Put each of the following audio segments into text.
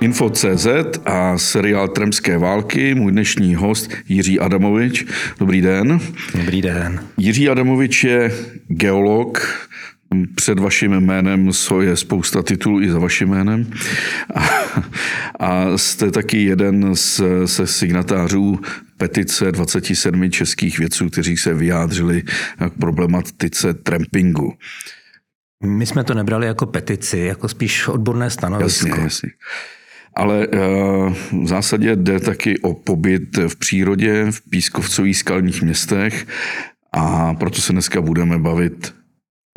Info.cz a seriál Tremské války. Můj dnešní host Jiří Adamovič. Dobrý den. Dobrý den. Jiří Adamovič je geolog, před vaším jménem je spousta titulů i za vaším jménem. A, a jste taky jeden z, se signatářů petice 27 českých vědců, kteří se vyjádřili k problematice trampingu. My jsme to nebrali jako petici, jako spíš odborné stanovisko. Jasně, jasně. Ale eh, v zásadě jde taky o pobyt v přírodě, v pískovcových skalních městech. A proto se dneska budeme bavit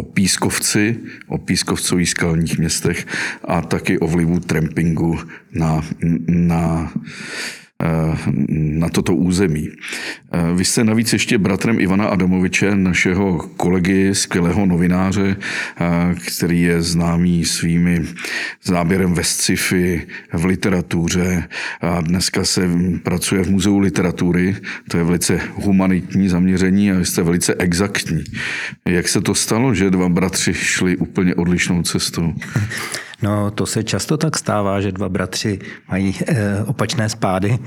o pískovci, o pískovcových skalních městech a taky o vlivu trampingu na, na na toto území. Eh, vy jste navíc ještě bratrem Ivana Adamoviče, našeho kolegy, skvělého novináře, eh, který je známý svými záběrem ve sci-fi, v literatuře a dneska se pracuje v Muzeu literatury. To je velice humanitní zaměření a vy jste velice exaktní. Jak se to stalo, že dva bratři šli úplně odlišnou cestou? No, to se často tak stává, že dva bratři mají e, opačné spády.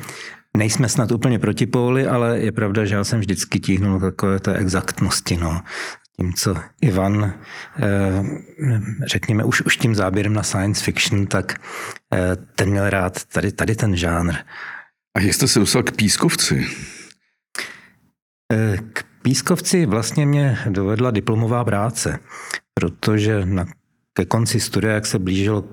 Nejsme snad úplně protipóly, ale je pravda, že já jsem vždycky tíhnul takové té exaktnosti. No. Tím, co Ivan, e, řekněme, už, už tím záběrem na science fiction, tak e, ten měl rád tady, tady ten žánr. A jak jste se dostal k pískovci? K pískovci vlastně mě dovedla diplomová práce, protože na ke konci studia, jak se blížil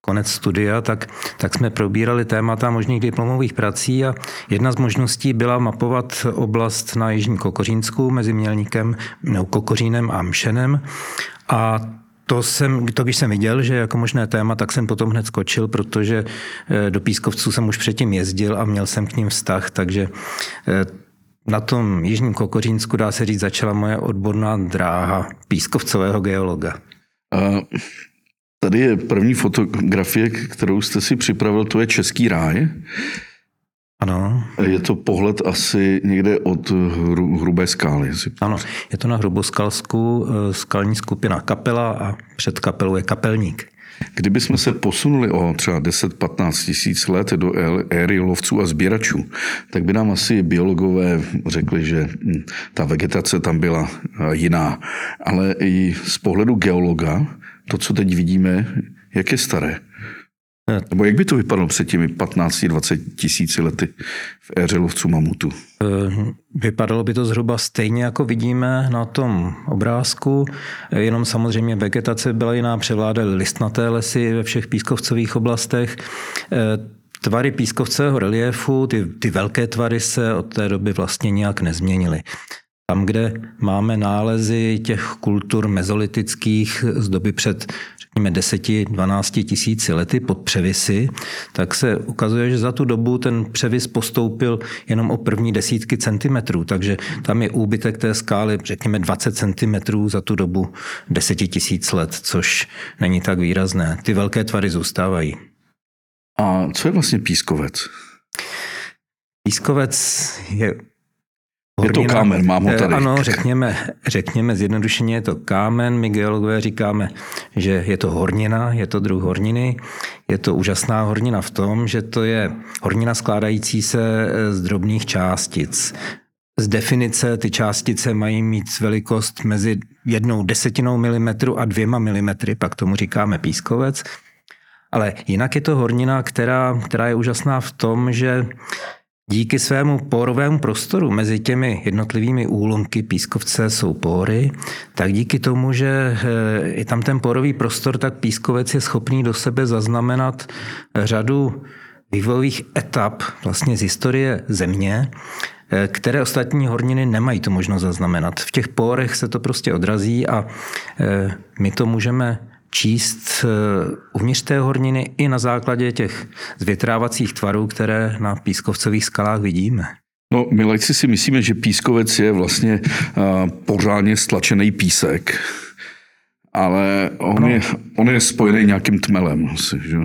konec studia, tak, tak jsme probírali témata možných diplomových prací a jedna z možností byla mapovat oblast na Jižním Kokořínsku mezi Mělníkem, no, Kokořínem a Mšenem a to, jsem, to když jsem viděl, že jako možné téma, tak jsem potom hned skočil, protože eh, do Pískovců jsem už předtím jezdil a měl jsem k ním vztah, takže eh, na tom Jižním Kokořínsku, dá se říct, začala moje odborná dráha pískovcového geologa. A tady je první fotografie, kterou jste si připravil, to je Český ráj. Ano. Je to pohled asi někde od hru, Hrubé skály. Ano, je to na Hruboskalsku eh, skalní skupina Kapela a před kapelou je kapelník. Kdybychom se posunuli o třeba 10-15 tisíc let do éry lovců a sběračů, tak by nám asi biologové řekli, že hm, ta vegetace tam byla jiná. Ale i z pohledu geologa, to, co teď vidíme, jak je staré. Nebo jak by to vypadalo před těmi 15-20 tisíci lety v éře lovců mamutu? Eh, vypadalo by to zhruba stejně, jako vidíme na tom obrázku, jenom samozřejmě vegetace byla jiná, převládaly listnaté lesy ve všech pískovcových oblastech. Eh, tvary pískovcového reliéfu, ty, ty velké tvary se od té doby vlastně nějak nezměnily. Tam, kde máme nálezy těch kultur mezolitických z doby před, řekněme, 10-12 tisíci lety pod převisy, tak se ukazuje, že za tu dobu ten převis postoupil jenom o první desítky centimetrů, takže tam je úbytek té skály, řekněme, 20 centimetrů za tu dobu 10 tisíc let, což není tak výrazné. Ty velké tvary zůstávají. A co je vlastně pískovec? Pískovec je Hornina, je to kámen, mám ho tady. Ano, řekněme, řekněme zjednodušeně, je to kámen. My geologové říkáme, že je to hornina, je to druh horniny. Je to úžasná hornina v tom, že to je hornina skládající se z drobných částic. Z definice ty částice mají mít velikost mezi jednou desetinou milimetru a dvěma milimetry, pak tomu říkáme pískovec. Ale jinak je to hornina, která, která je úžasná v tom, že Díky svému porovému prostoru mezi těmi jednotlivými úlomky pískovce jsou pory, tak díky tomu, že eh, je tam ten porový prostor, tak pískovec je schopný do sebe zaznamenat řadu vývojových etap vlastně z historie země, eh, které ostatní horniny nemají tu možnost zaznamenat. V těch pórech se to prostě odrazí a eh, my to můžeme číst eh, uvnitř té horniny i na základě těch zvětrávacích tvarů, které na pískovcových skalách vidíme. No, my lajci si myslíme, že pískovec je vlastně uh, pořádně stlačený písek, ale on, no. je, on je spojený nějakým tmelem. Asi, že?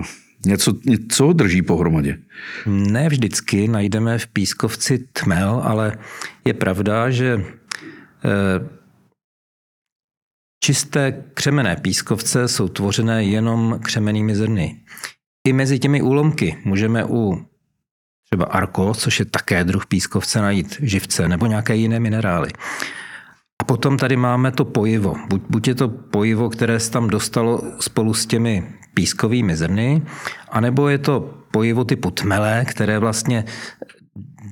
Něco, něco drží pohromadě. Ne vždycky najdeme v pískovci tmel, ale je pravda, že eh, Čisté křemené pískovce jsou tvořené jenom křemenými zrny. i mezi těmi úlomky můžeme u třeba arko, což je také druh pískovce, najít živce nebo nějaké jiné minerály. A potom tady máme to pojivo. Buď, buď je to pojivo, které se tam dostalo spolu s těmi pískovými zrny, anebo je to pojivo typu tmelé, které vlastně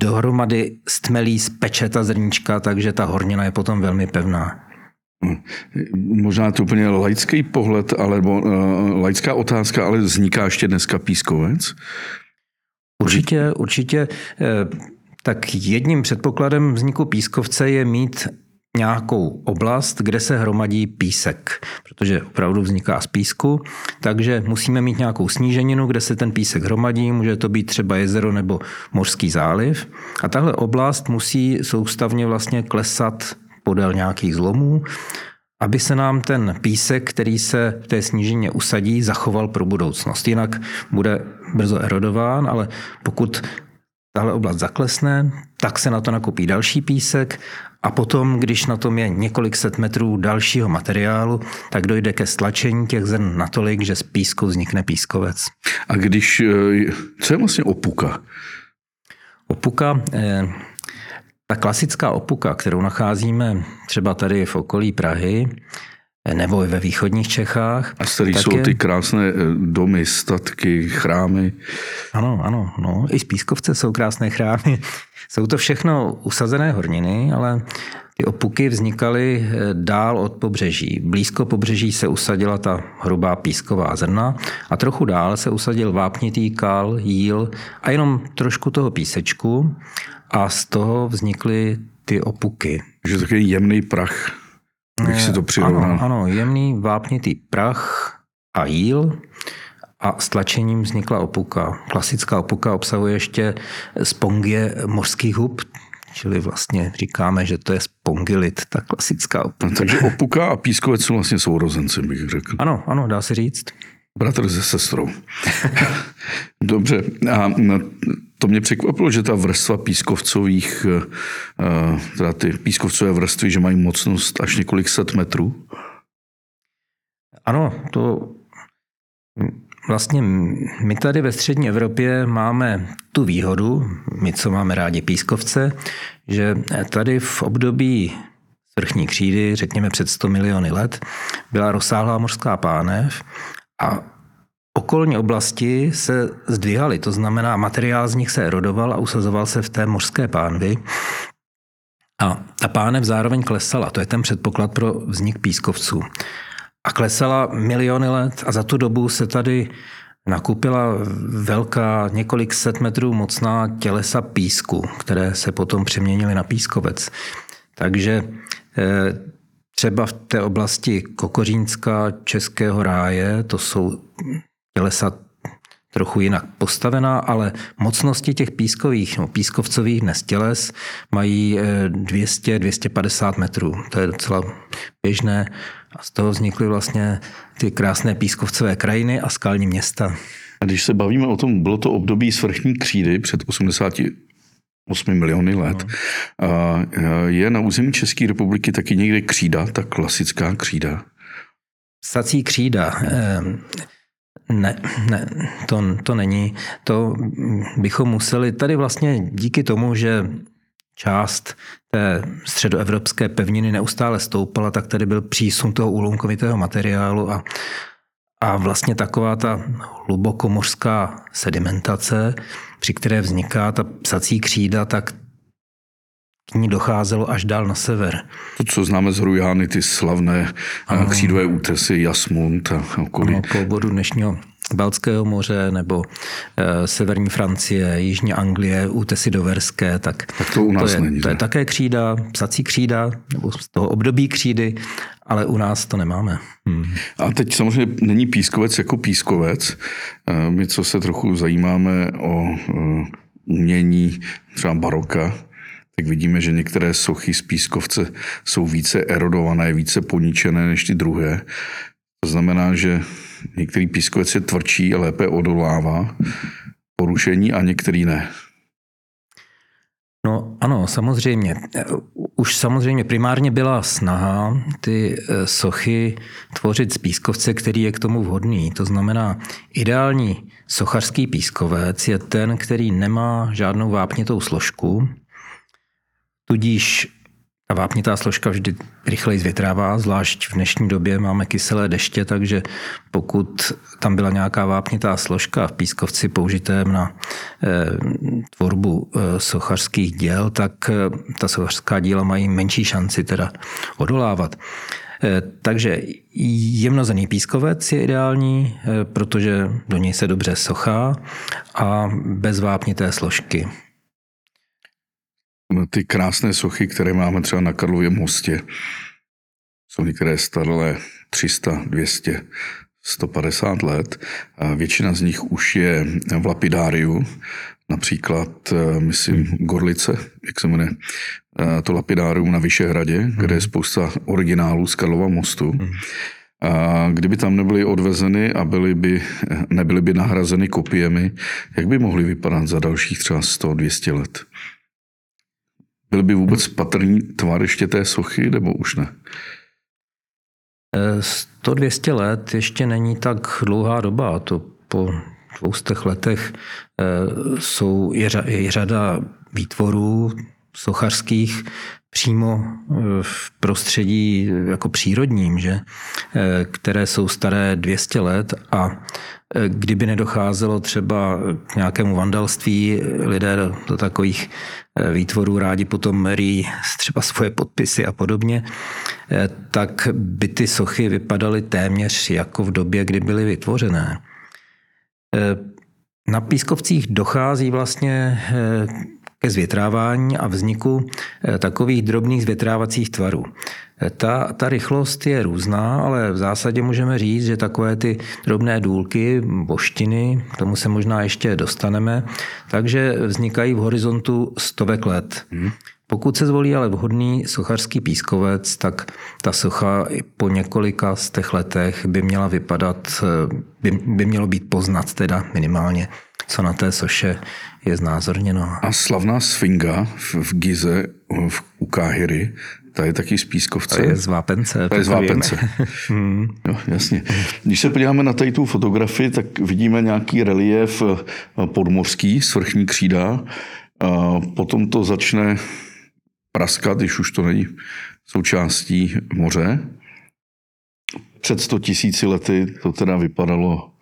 dohromady stmelí z pečeta zrníčka, takže ta hornina je potom velmi pevná. Možná to úplně laický pohled, alebo uh, laická otázka, ale vzniká ještě dneska pískovec? Určitě, určitě. Eh, tak jedním předpokladem vzniku pískovce je mít nějakou oblast, kde se hromadí písek, protože opravdu vzniká z písku, takže musíme mít nějakou sníženinu, kde se ten písek hromadí, může to být třeba jezero nebo mořský záliv a tahle oblast musí soustavně vlastně klesat podél nějakých zlomů, aby se nám ten písek, který se v té snížině usadí, zachoval pro budoucnost. Jinak bude brzo erodován, ale pokud tahle oblast zaklesne, tak se na to nakopí další písek a potom, když na tom je několik set metrů dalšího materiálu, tak dojde ke stlačení těch zrn natolik, že z písku vznikne pískovec. A když, eh, co je vlastně opuka? Opuka, eh, ta klasická opuka, kterou nacházíme třeba tady v okolí Prahy, nebo i ve východních Čechách. A tady jsou je... ty krásné eh, domy, statky, chrámy. Ano, ano, no, i z Pískovce jsou krásné chrámy. Jsou to všechno usazené horniny, ale ty opuky vznikaly eh, dál od pobřeží. Blízko pobřeží se usadila ta hrubá písková zrna a trochu dál se usadil vápnitý kal, jíl a jenom trošku toho písečku a z toho vznikly ty opuky. Takže takový jemný prach, bych si to přirovnal. Ano, ano, jemný vápnitý prach a jíl a s tlačením vznikla opuka. Klasická opuka obsahuje ještě spongie mořských hub, čili vlastně říkáme, že to je spongilit, ta klasická opuka. No, takže opuka a pískovec jsou vlastně sourozenci, bych řekl. Ano, ano, dá se říct. Bratr se sestrou. Dobře. A to mě překvapilo, že ta vrstva pískovcových, eh, teda ty pískovcové vrstvy, že mají mocnost až několik set metrů. Ano, to Vlastně my tady ve střední Evropě máme tu výhodu, my co máme rádi pískovce, že tady v období svrchní křídy, řekněme před 100 miliony let, byla rozsáhlá mořská pánev a okolní oblasti se zdvihaly, to znamená materiál z nich se erodoval a usazoval se v té mořské pánvi. A ta pánev zároveň klesala, to je ten předpoklad pro vznik pískovců a klesala miliony let a za tu dobu se tady nakupila velká, několik set metrů mocná tělesa písku, které se potom přeměnily na pískovec. Takže eh, třeba v té oblasti Kokořínska, Českého ráje, to jsou tělesa trochu jinak postavená, ale mocnosti těch pískových, no, pískovcových dnes těles mají 200-250 eh, metrů. To je docela běžné a z toho vznikly vlastně ty krásné pískovcové krajiny a skalní města. A když se bavíme o tom, bylo to období svrchní křídy před 80 8 miliony let. No. A je na území České republiky taky někde křída, ta klasická křída? Sací křída. Ehm, ne, ne to, to není. To bychom museli, tady vlastně díky tomu, že část té středoevropské pevniny neustále stoupala, tak tady byl přísun toho úlomkovitého materiálu a, a vlastně taková ta hlubokomořská sedimentace, při které vzniká ta psací křída, tak k ní docházelo až dál na sever. To, co známe z Rujány, ty slavné ano. křídové útesy, Jasmund a okolí. Ano, po obodu dnešního Balckého moře nebo e, severní Francie, jižní Anglie, útesy doverské, tak, tak to, u nás to, je, není, to je také křída, psací křída, nebo z toho období křídy, ale u nás to nemáme. Hmm. A teď samozřejmě není pískovec jako pískovec. E, my, co se trochu zajímáme o e, umění třeba baroka, tak vidíme, že některé sochy z pískovce jsou více erodované, více poničené než ty druhé. To znamená, že některý pískovec je tvrdší a lépe odolává porušení a některý ne. No, Ano, samozřejmě. Už samozřejmě primárně byla snaha ty eh, sochy tvořit z pískovce, který je k tomu vhodný. To znamená, ideální sochařský pískovec je ten, který nemá žádnou vápnitou složku, tudíž vápnitá složka vždy rychleji zvětrává, zvlášť v dnešní době máme kyselé deště, takže pokud tam byla nějaká vápnitá složka v pískovci použitém na eh, tvorbu eh, sochařských děl, tak eh, ta sochařská díla mají menší šanci teda odolávat. Takže jemnozený pískovec je ideální, protože do něj se dobře sochá a bez vápnité složky ty krásné sochy, které máme třeba na Karlově mostě, jsou některé staré 300, 200, 150 let. A většina z nich už je v lapidáriu, například, eh, myslím, Gorlice, jak se jmenuje, eh, to lapidárium na Vyšehradě, mm. kde je spousta originálů z Karlova mostu. Mm. A kdyby tam nebyly odvezeny a byly by, nebyly by nahrazeny kopiemi, jak by mohly vypadat za dalších třeba 100-200 let? Byl by vůbec patrný tvar ještě té sochy, nebo už ne? 100-200 eh, let ještě není tak dlouhá doba. To po dvoustech letech eh, jsou, je, je řada výtvorů sochařských přímo eh, v prostředí jako přírodním, že? které jsou staré 200 let a kdyby nedocházelo třeba k nějakému vandalství, lidé do, takových Eh, výtvorů rádi potom merí třeba svoje podpisy a podobně, eh, tak by ty sochy vypadaly téměř jako v době, kdy byly vytvořené. Eh, na pískovcích dochází vlastně ke zvětrávání a vzniku takových drobných zvětrávacích tvarů. Ta, ta rychlost je různá, ale v zásadě můžeme říct, že takové ty drobné důlky, boštiny, k tomu se možná ještě dostaneme, takže vznikají v horizontu stovek let. Hmm. Pokud se zvolí ale vhodný sochařský pískovec, tak ta socha po několika z těch letech by měla vypadat, by, by mělo být poznat teda minimálně, co na té soše je znázorněno. A slavná sfinga v, v Gize v, u Káhyry ta je taky z Pískovce. To je z Vápence. To je z Vápence. Hmm. jo, jasně. Když se podíváme na tady tu fotografii, tak vidíme nějaký relief eh, podmořský, svrchní křída. A potom to začne praskat, když už to není součástí moře. Před 100 tisíci lety to teda vypadalo,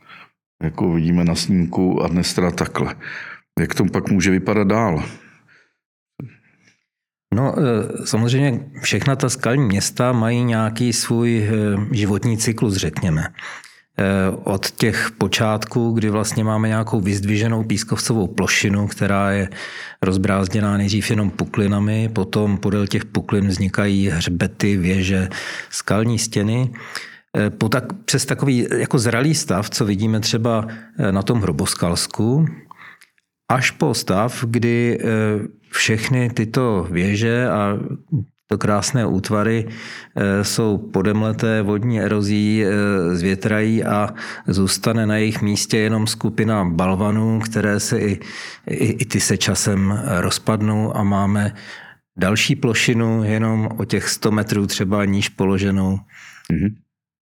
jako vidíme na snímku, a dnes teda takhle. Jak to pak může vypadat dál? No, e, samozřejmě všechna ta skalní města mají nějaký svůj e, životní cyklus, řekněme. E, od těch počátků, kdy vlastně máme nějakou vyzdviženou pískovcovou plošinu, která je rozbrázděná nejdřív jenom puklinami, potom podél těch puklin vznikají hřbety, věže, skalní stěny. Po tak, přes takový jako zralý stav, co vidíme třeba na tom hroboskalsku, až po stav, kdy všechny tyto věže a to krásné útvary e, jsou podemleté vodní erozí, e, zvětrají a zůstane na jejich místě jenom skupina balvanů, které se i, i, i ty se časem rozpadnou a máme další plošinu jenom o těch 100 metrů třeba níž položenou. Mm-hmm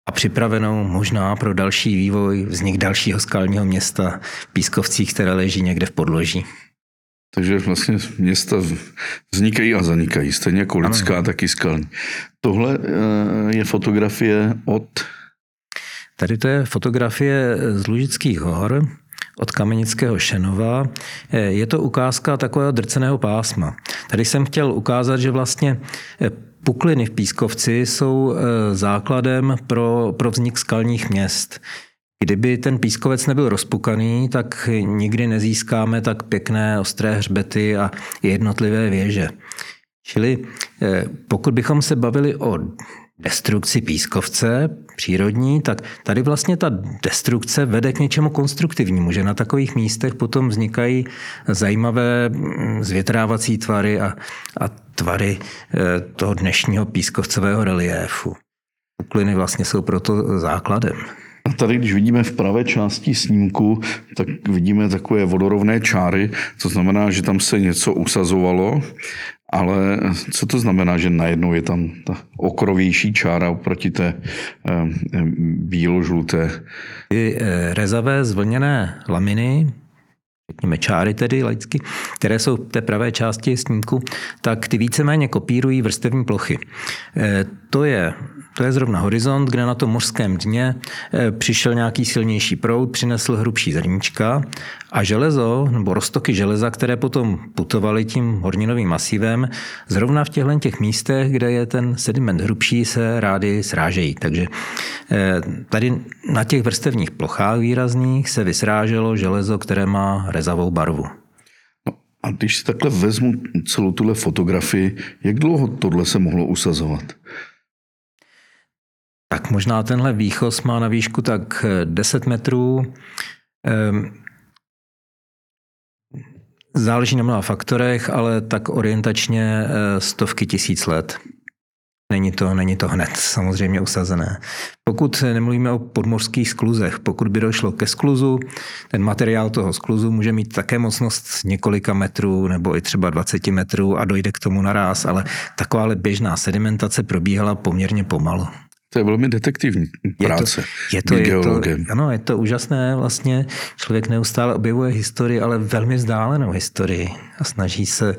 a připravenou možná pro další vývoj, vznik dalšího skalního města v Pískovcích, které leží někde v podloží. Takže vlastně města vznikají a zanikají, stejně jako lidská, ano. tak i skalní. Tohle eh, je fotografie od... Tady to je fotografie z Lužických hor, od Kamenického Šenova. Eh, je to ukázka takového drceného pásma. Tady jsem chtěl ukázat, že vlastně eh, pukliny v Pískovci jsou základem pro, pro vznik skalních měst. Kdyby ten pískovec nebyl rozpukaný, tak nikdy nezískáme tak pěkné ostré hřbety a jednotlivé věže. Čili eh, pokud bychom se bavili o destrukci pískovce přírodní, tak tady vlastně ta destrukce vede k něčemu konstruktivnímu, že na takových místech potom vznikají zajímavé mm, zvětrávací tvary a, a tvary eh, toho dnešního pískovcového reliéfu. Pukliny vlastně jsou proto základem. A tady, když vidíme v pravé části snímku, tak vidíme takové vodorovné čáry, to znamená, že tam se něco usazovalo, ale co to znamená, že najednou je tam ta okrovější čára oproti té eh, bílo-žluté? Ty eh, rezavé zvlněné laminy, řekněme čáry tedy laicky, které jsou v té pravé části snímku, tak ty víceméně kopírují vrstevní plochy. Eh, to je to je zrovna horizont, kde na tom mořském dně eh, přišel nějaký silnější proud, přinesl hrubší zrníčka a železo, nebo roztoky železa, které potom putovaly tím horninovým masivem, zrovna v těchto těch místech, kde je ten sediment hrubší, se rády srážejí. Takže eh, tady na těch vrstevních plochách výrazných se vysráželo železo, které má rezavou barvu. No a když si takhle vezmu celou tuhle fotografii, jak dlouho tohle se mohlo usazovat? Tak možná tenhle výchoz má na výšku tak 10 metrů. Ehm, záleží na mnoha faktorech, ale tak orientačně eh, stovky tisíc let. Není to, není to hned samozřejmě usazené. Pokud nemluvíme o podmořských skluzech, pokud by došlo ke skluzu, ten materiál toho skluzu může mít také mocnost několika metrů nebo i třeba 20 metrů a dojde k tomu naraz, ale taková běžná sedimentace probíhala poměrně pomalu. To je velmi detektivní práce. Je to, je to, je to, ano, je to úžasné vlastně. Člověk neustále objevuje historii, ale velmi vzdálenou historii a snaží se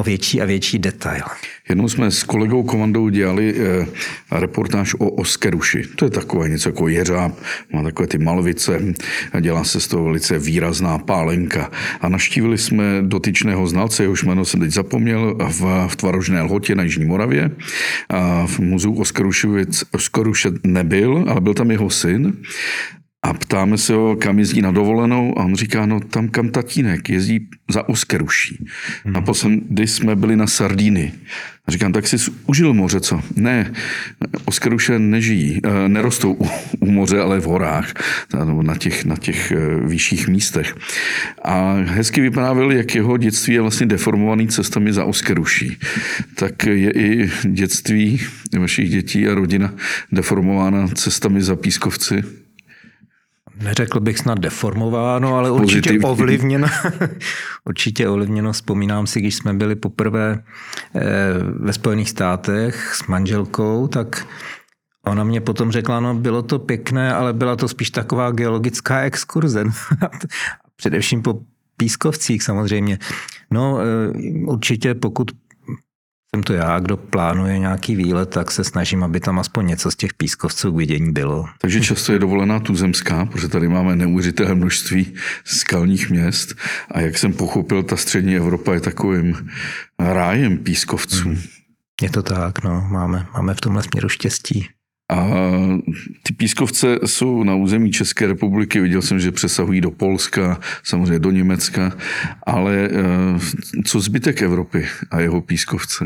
o větší a větší detail. Jednou jsme s kolegou komandou dělali eh, reportáž o Oskeruši. To je takové něco jako jeřáb, má takové ty malvice, dělá se z toho velice výrazná pálenka. A naštívili jsme dotyčného znalce, jehož jméno jsem teď zapomněl, v, v Tvarožné lhotě na Jižní Moravě. A v muzeu Oskeruše nebyl, ale byl tam jeho syn. A ptáme se ho, kam jezdí na dovolenou a on říká, no tam, kam tatínek jezdí za Oskeruší. Hmm. Naposledy jsme byli na Sardíny. A říkám, tak jsi užil moře, co? Ne, Oskeruše nežijí, eh, nerostou u, u moře, ale v horách, na těch, na těch eh, vyšších místech. A hezky vyprávěl, jak jeho dětství je vlastně deformovaný cestami za Oskeruší. Tak je i dětství vašich dětí a rodina deformována cestami za Pískovci? Neřekl bych snad deformováno, ale určitě Pozitivní. ovlivněno. určitě ovlivněno. Vzpomínám si, když jsme byli poprvé eh, ve Spojených státech s manželkou, tak Ona mě potom řekla, no bylo to pěkné, ale byla to spíš taková geologická exkurze. Především po pískovcích samozřejmě. No eh, určitě pokud jsem to já, kdo plánuje nějaký výlet, tak se snažím, aby tam aspoň něco z těch pískovců k vidění bylo. Takže často je dovolená tuzemská, protože tady máme neuvěřitelné množství skalních měst a jak jsem pochopil, ta střední Evropa je takovým rájem pískovců. Hmm. Je to tak, no, máme, máme v tomhle směru štěstí. A ty pískovce jsou na území České republiky, viděl jsem, že přesahují do Polska, samozřejmě do Německa, ale eh, co zbytek Evropy a jeho pískovce?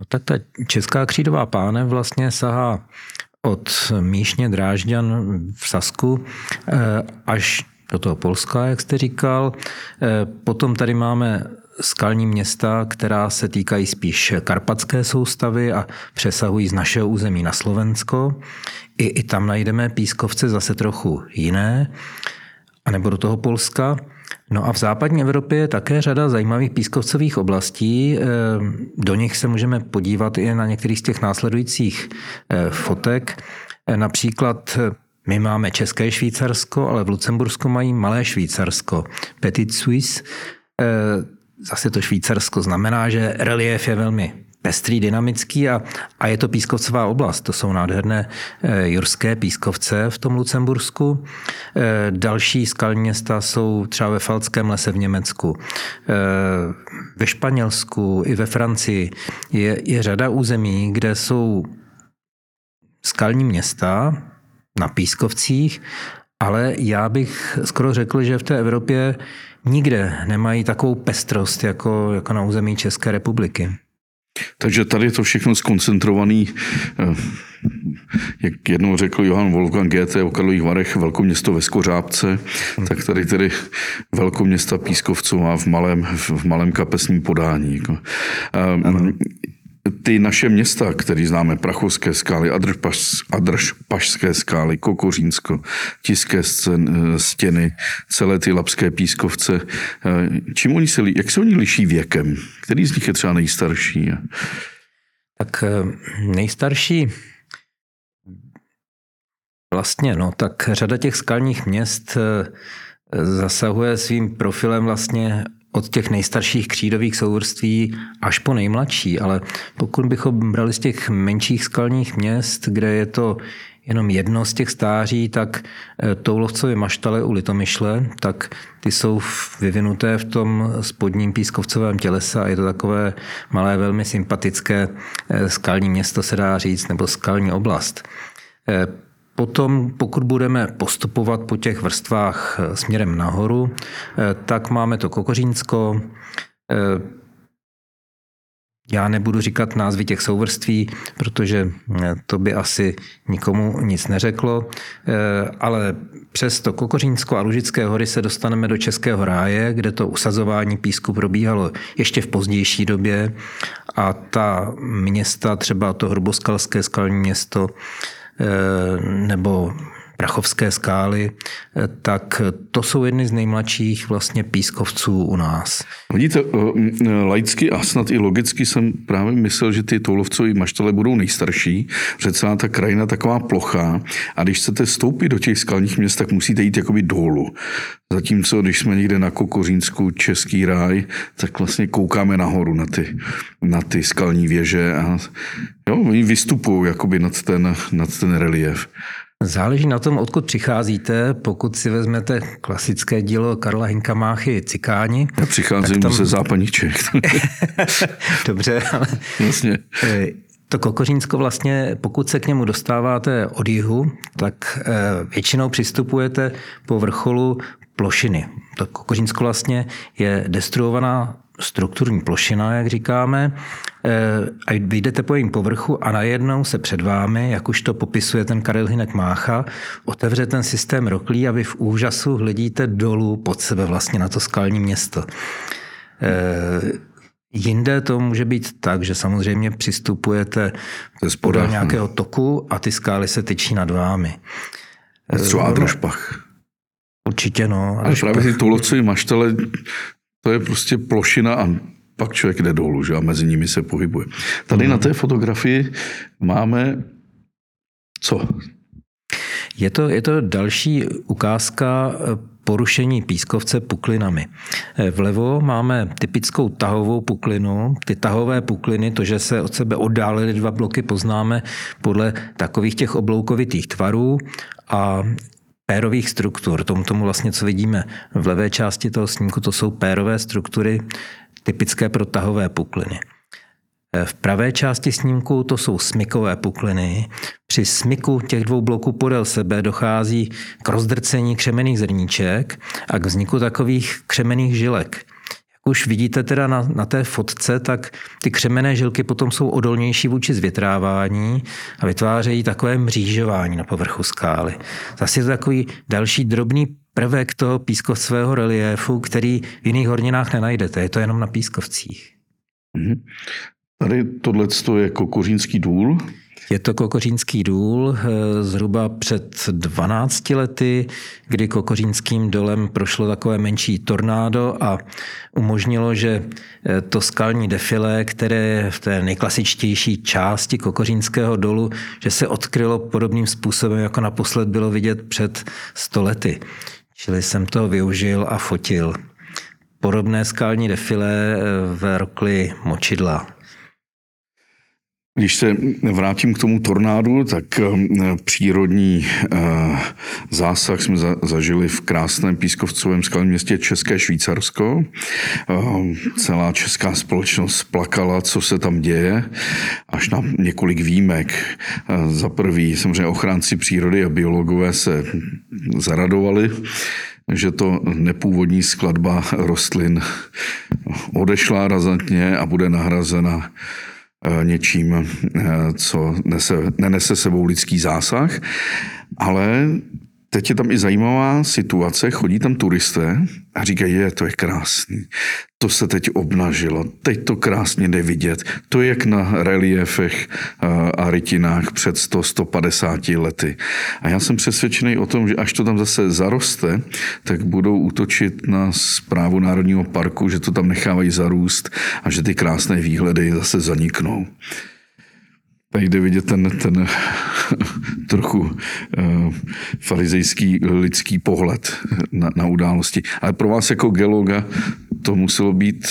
No tak ta česká křídová páne vlastně sahá od Míšně Drážďan v Sasku eh, až do toho Polska, jak jste říkal. Eh, potom tady máme skalní města, která se týkají spíš karpatské soustavy a přesahují z našeho území na Slovensko. I, i tam najdeme pískovce zase trochu jiné, anebo do toho Polska. No a v západní Evropě je také řada zajímavých pískovcových oblastí. Eh, do nich se můžeme podívat i na některých z těch následujících eh, fotek. Eh, například my máme České Švýcarsko, ale v Lucembursku mají Malé Švýcarsko, Petit Suisse zase to Švýcarsko znamená, že relief je velmi pestrý, dynamický a, a je to pískovcová oblast. To jsou nádherné e, jurské pískovce v tom Lucembursku. E, další skalní města jsou třeba ve Falckém lese v Německu. E, ve Španělsku i ve Francii je, je řada území, kde jsou skalní města na pískovcích, ale já bych skoro řekl, že v té Evropě nikde nemají takovou pestrost jako, jako na území České republiky. Takže tady je to všechno skoncentrovaný, eh, jak jednou řekl Johan Wolfgang Goethe o Karlových Varech, velkoměsto ve Skořápce, tak tady tedy velkoměsta Pískovcová v malém, v malém kapesním podání. Jako. Ty naše města, které známe, Prachovské skály, Adršpašské skály, Kokořínsko, Tiské stěny, celé ty Lapské pískovce, čím oni se, jak se oni liší věkem? Který z nich je třeba nejstarší? Tak nejstarší Vlastně, no, tak řada těch skalních měst eh, zasahuje svým profilem vlastně od těch nejstarších křídových souvrství až po nejmladší, ale pokud bychom brali z těch menších skalních měst, kde je to jenom jedno z těch stáří, tak eh, Toulovcovy maštale u Litomyšle, tak ty jsou vyvinuté v tom spodním pískovcovém tělese a je to takové malé, velmi sympatické eh, skalní město, se dá říct, nebo skalní oblast. Potom, pokud budeme postupovat po těch vrstvách eh, směrem nahoru, eh, tak máme to Kokořínsko. Eh, já nebudu říkat názvy těch souvrství, protože to by asi nikomu nic neřeklo, ale přes to Kokořínsko a Lužické hory se dostaneme do Českého ráje, kde to usazování písku probíhalo ještě v pozdější době a ta města, třeba to Hruboskalské skalní město, nebo Prachovské skály, eh, tak to jsou jedny z nejmladších vlastně pískovců u nás. Vidíte, eh, laicky a snad i logicky jsem právě myslel, že ty toulovcové maštale budou nejstarší, že celá ta krajina taková plochá a když chcete stoupit do těch skalních měst, tak musíte jít jakoby dolů. Zatímco, když jsme někde na Kokořínsku, Český ráj, tak vlastně koukáme nahoru na ty, na ty skalní věže a jo, oni vystupují jakoby nad ten, nad ten relief. Záleží na tom, odkud přicházíte. Pokud si vezmete klasické dílo Karla Hinka Máchy Cikáni. Já přicházím tam... ze západních Čech. Dobře, ale... Jasně. Eh, to Kokořínsko vlastně, pokud se k němu dostáváte od jihu, tak eh, většinou přistupujete po vrcholu plošiny. To Kokořínsko vlastně je destruovaná strukturní plošina, jak říkáme, eh, a vyjdete po jejím povrchu a najednou se před vámi, jak už to popisuje ten Karel Hinek Mácha, otevře ten systém roklí a vy v úžasu hledíte dolů pod sebe vlastně na to skalní město. Eh, jinde to může být tak, že samozřejmě přistupujete podle nějakého toku a ty skály se tyčí nad vámi. Třeba Adrošpach. Určitě no. Ale právě ty toulovci maštale, to je prostě plošina a pak člověk jde dolů že? a mezi nimi se pohybuje. Tady mm. na té fotografii máme co? Je to, je to další ukázka porušení pískovce puklinami. Vlevo máme typickou tahovou puklinu. Ty tahové pukliny, to, že se od sebe oddálily dva bloky, poznáme podle takových těch obloukovitých tvarů a pérových struktur. Tomu, tomu vlastně, co vidíme v levé části toho snímku, to jsou pérové struktury typické pro tahové pukliny. V pravé části snímku to jsou smykové pukliny. Při smyku těch dvou bloků podél sebe dochází k rozdrcení křemených zrníček a k vzniku takových křemených žilek už vidíte teda na, na té fotce, tak ty křemené žilky potom jsou odolnější vůči zvětrávání a vytvářejí takové mřížování na povrchu skály. Zase je to takový další drobný prvek toho pískovcového reliéfu, který v jiných horninách nenajdete. Je to jenom na pískovcích. Mm-hmm. Tady tohle je kokořínský důl. Je to Kokořínský důl eh, zhruba před 12 lety, kdy Kokořínským dolem prošlo takové menší tornádo a umožnilo, že eh, to skalní defile, které je v té nejklasičtější části Kokořínského dolu, že se odkrylo podobným způsobem, jako naposled bylo vidět před 100 lety. Čili jsem to využil a fotil. Podobné skalní defile eh, v rokli Močidla. Když se vrátím k tomu tornádu, tak eh, přírodní eh, zásah jsme zažili v krásném pískovcovém skalním městě České Švýcarsko. Eh, celá česká společnost plakala, co se tam děje, až na několik výjimek. Za prvý samozřejmě ochránci přírody a biologové se zaradovali, že to nepůvodní skladba rostlin odešla razantně a bude nahrazena něčím, eh, co nese, nenese sebou lidský zásah, ale teď je tam i zajímavá situace, chodí tam turisté a říkají, je, to je krásný, to se teď obnažilo, teď to krásně jde vidět. To je jak na reliefech a rytinách před 100-150 lety. A já jsem přesvědčený o tom, že až to tam zase zaroste, tak budou útočit na zprávu Národního parku, že to tam nechávají zarůst a že ty krásné výhledy zase zaniknou. Tady jde vidět ten, ten trochu uh, farizejský lidský pohled na, na události. Ale pro vás jako geologa to muselo být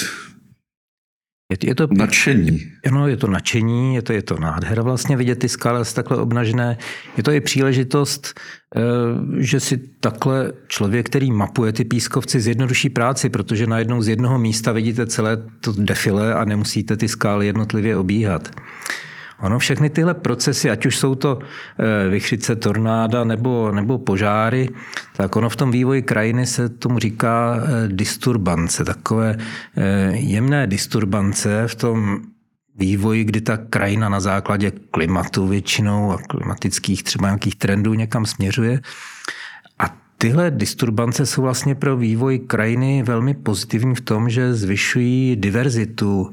je, je to nadšení. Ano, je to nadšení, je to, je to nádhera vlastně vidět ty skály takhle obnažené. Je to i příležitost, eh, že si takhle člověk, který mapuje ty pískovci, zjednoduší práci, protože najednou z jednoho místa vidíte celé to defile a nemusíte ty skály jednotlivě obíhat. Ono všechny tyhle procesy, ať už jsou to eh, vychřice, tornáda nebo, nebo požáry, tak ono v tom vývoji krajiny se tomu říká eh, disturbance, takové eh, jemné disturbance v tom vývoji, kdy ta krajina na základě klimatu většinou a klimatických třeba nějakých trendů někam směřuje tyhle disturbance jsou vlastně pro vývoj krajiny velmi pozitivní v tom, že zvyšují diverzitu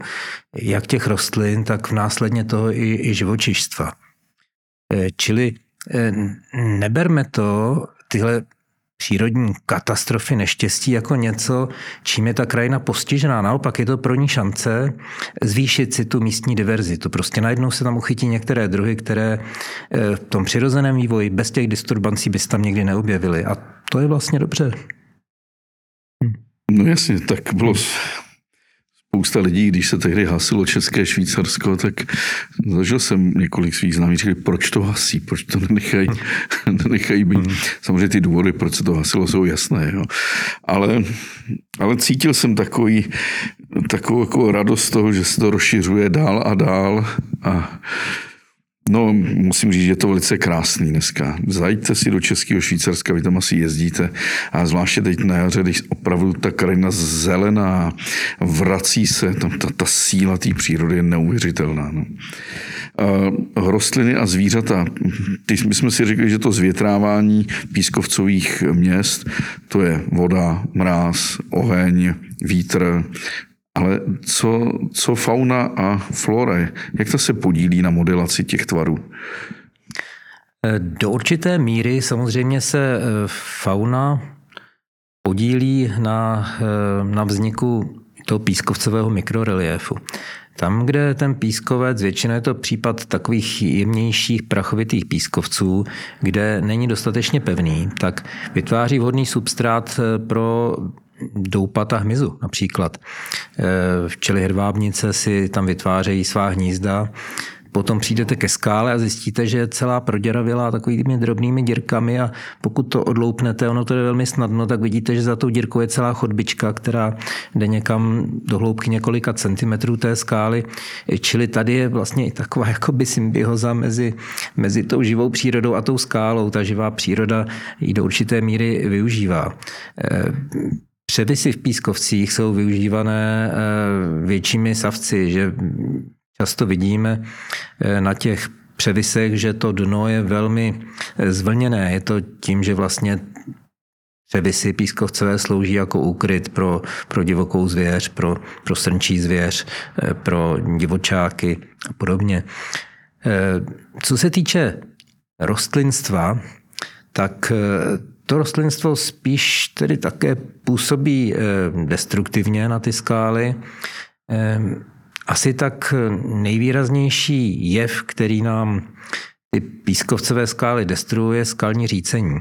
jak těch rostlin, tak následně toho i, i živočištva. Eh, čili eh, neberme to, tyhle přírodní katastrofy, neštěstí jako něco, čím je ta krajina postižená. Naopak je to pro ní šance zvýšit si tu místní diverzitu. Prostě najednou se tam uchytí některé druhy, které eh, v tom přirozeném vývoji bez těch disturbancí by se tam nikdy neobjevily. A to je vlastně dobře. No jasně, tak bylo spousta lidí, když se tehdy hasilo České Švýcarsko, tak zažil jsem několik svých známých, říkali, proč to hasí, proč to nenechají, nenechají být. Hmm. Samozřejmě ty důvody, proč se to hasilo, jsou jasné. Jo. Ale, ale cítil jsem takový, takovou jako radost z toho, že se to rozšiřuje dál a dál a No, musím říct, že je to velice krásný dneska. Zajďte si do Českého Švýcarska, vy tam asi jezdíte. A zvláště teď na jaře, když opravdu ta krajina zelená, vrací se, tam ta, ta síla té přírody je neuvěřitelná. No. A rostliny a zvířata, ty, my jsme si řekli, že to zvětrávání pískovcových měst, to je voda, mráz, oheň, vítr, ale co, co fauna a flora, jak to se podílí na modelaci těch tvarů? Do určité míry samozřejmě se eh, fauna podílí na, eh, na vzniku toho pískovcového mikroreliéfu. Tam, kde ten pískovec, většinou je to případ takových jemnějších prachovitých pískovců, kde není dostatečně pevný, tak vytváří vhodný substrát eh, pro doupat a hmyzu například. Eh, včely hedvábnice si tam vytvářejí svá hnízda, Potom přijdete ke skále a zjistíte, že je celá proděravělá takovými drobnými dírkami a pokud to odloupnete, ono to je velmi snadno, tak vidíte, že za tou dírkou je celá chodbička, která jde někam do hloubky několika centimetrů té skály. Čili tady je vlastně i taková jakoby symbioza mezi, mezi tou živou přírodou a tou skálou. Ta živá příroda ji do určité míry využívá. Převisy v pískovcích jsou využívané eh, většími savci, že často vidíme eh, na těch převisech, že to dno je velmi eh, zvlněné. Je to tím, že vlastně převisy pískovcové slouží jako úkryt pro, pro divokou zvěř, pro, pro srnčí zvěř, pro divočáky a podobně. Co se týče rostlinstva, tak to rostlinstvo spíš tedy také působí eh, destruktivně na ty skály. Eh, asi tak nejvýraznější jev, který nám ty pískovcové skály destruuje, skalní řícení.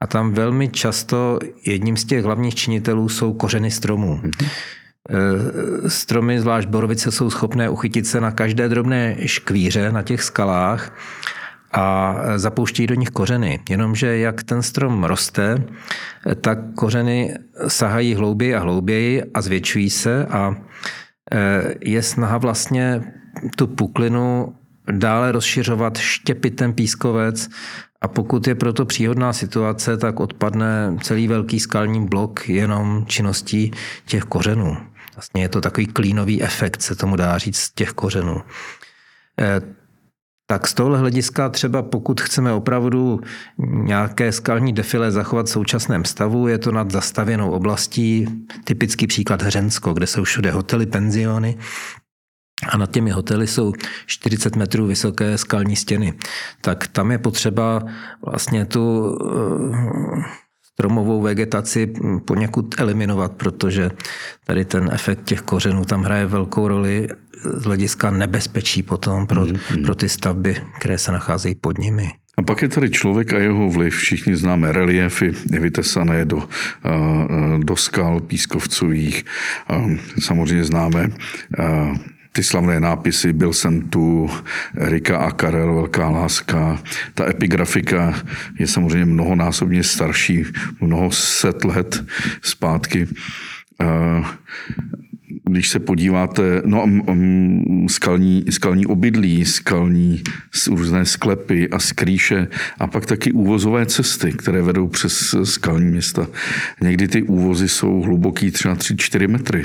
A tam velmi často jedním z těch hlavních činitelů jsou kořeny stromů. Mm-hmm. Stromy, zvlášť borovice, jsou schopné uchytit se na každé drobné škvíře na těch skalách a zapouštějí do nich kořeny. Jenomže jak ten strom roste, tak kořeny sahají hlouběji a hlouběji a zvětšují se a e, je snaha vlastně tu puklinu dále rozšiřovat, štěpit ten pískovec a pokud je proto příhodná situace, tak odpadne celý velký skalní blok jenom činností těch kořenů. Vlastně je to takový klínový efekt, se tomu dá říct, z těch kořenů. Tak z tohohle hlediska třeba pokud chceme opravdu nějaké skalní defile zachovat v současném stavu, je to nad zastavěnou oblastí, typický příklad Hřensko, kde jsou všude hotely, penziony, a nad těmi hotely jsou 40 metrů vysoké skalní stěny. Tak tam je potřeba vlastně tu eh, stromovou vegetaci poněkud eliminovat, protože tady ten efekt těch kořenů tam hraje velkou roli z hlediska nebezpečí potom pro, mm-hmm. pro ty stavby, které se nacházejí pod nimi. A pak je tady člověk a jeho vliv. Všichni známe reliefy vytesané do, do skal pískovcových. Samozřejmě známe ty slavné nápisy Byl jsem tu, Rika a Karel, Velká láska. Ta epigrafika je samozřejmě mnohonásobně starší, mnoho set let zpátky když se podíváte, no skalní, skalní obydlí, skalní různé sklepy a skrýše a pak taky úvozové cesty, které vedou přes skalní města. Někdy ty úvozy jsou hluboký třeba 3-4 metry.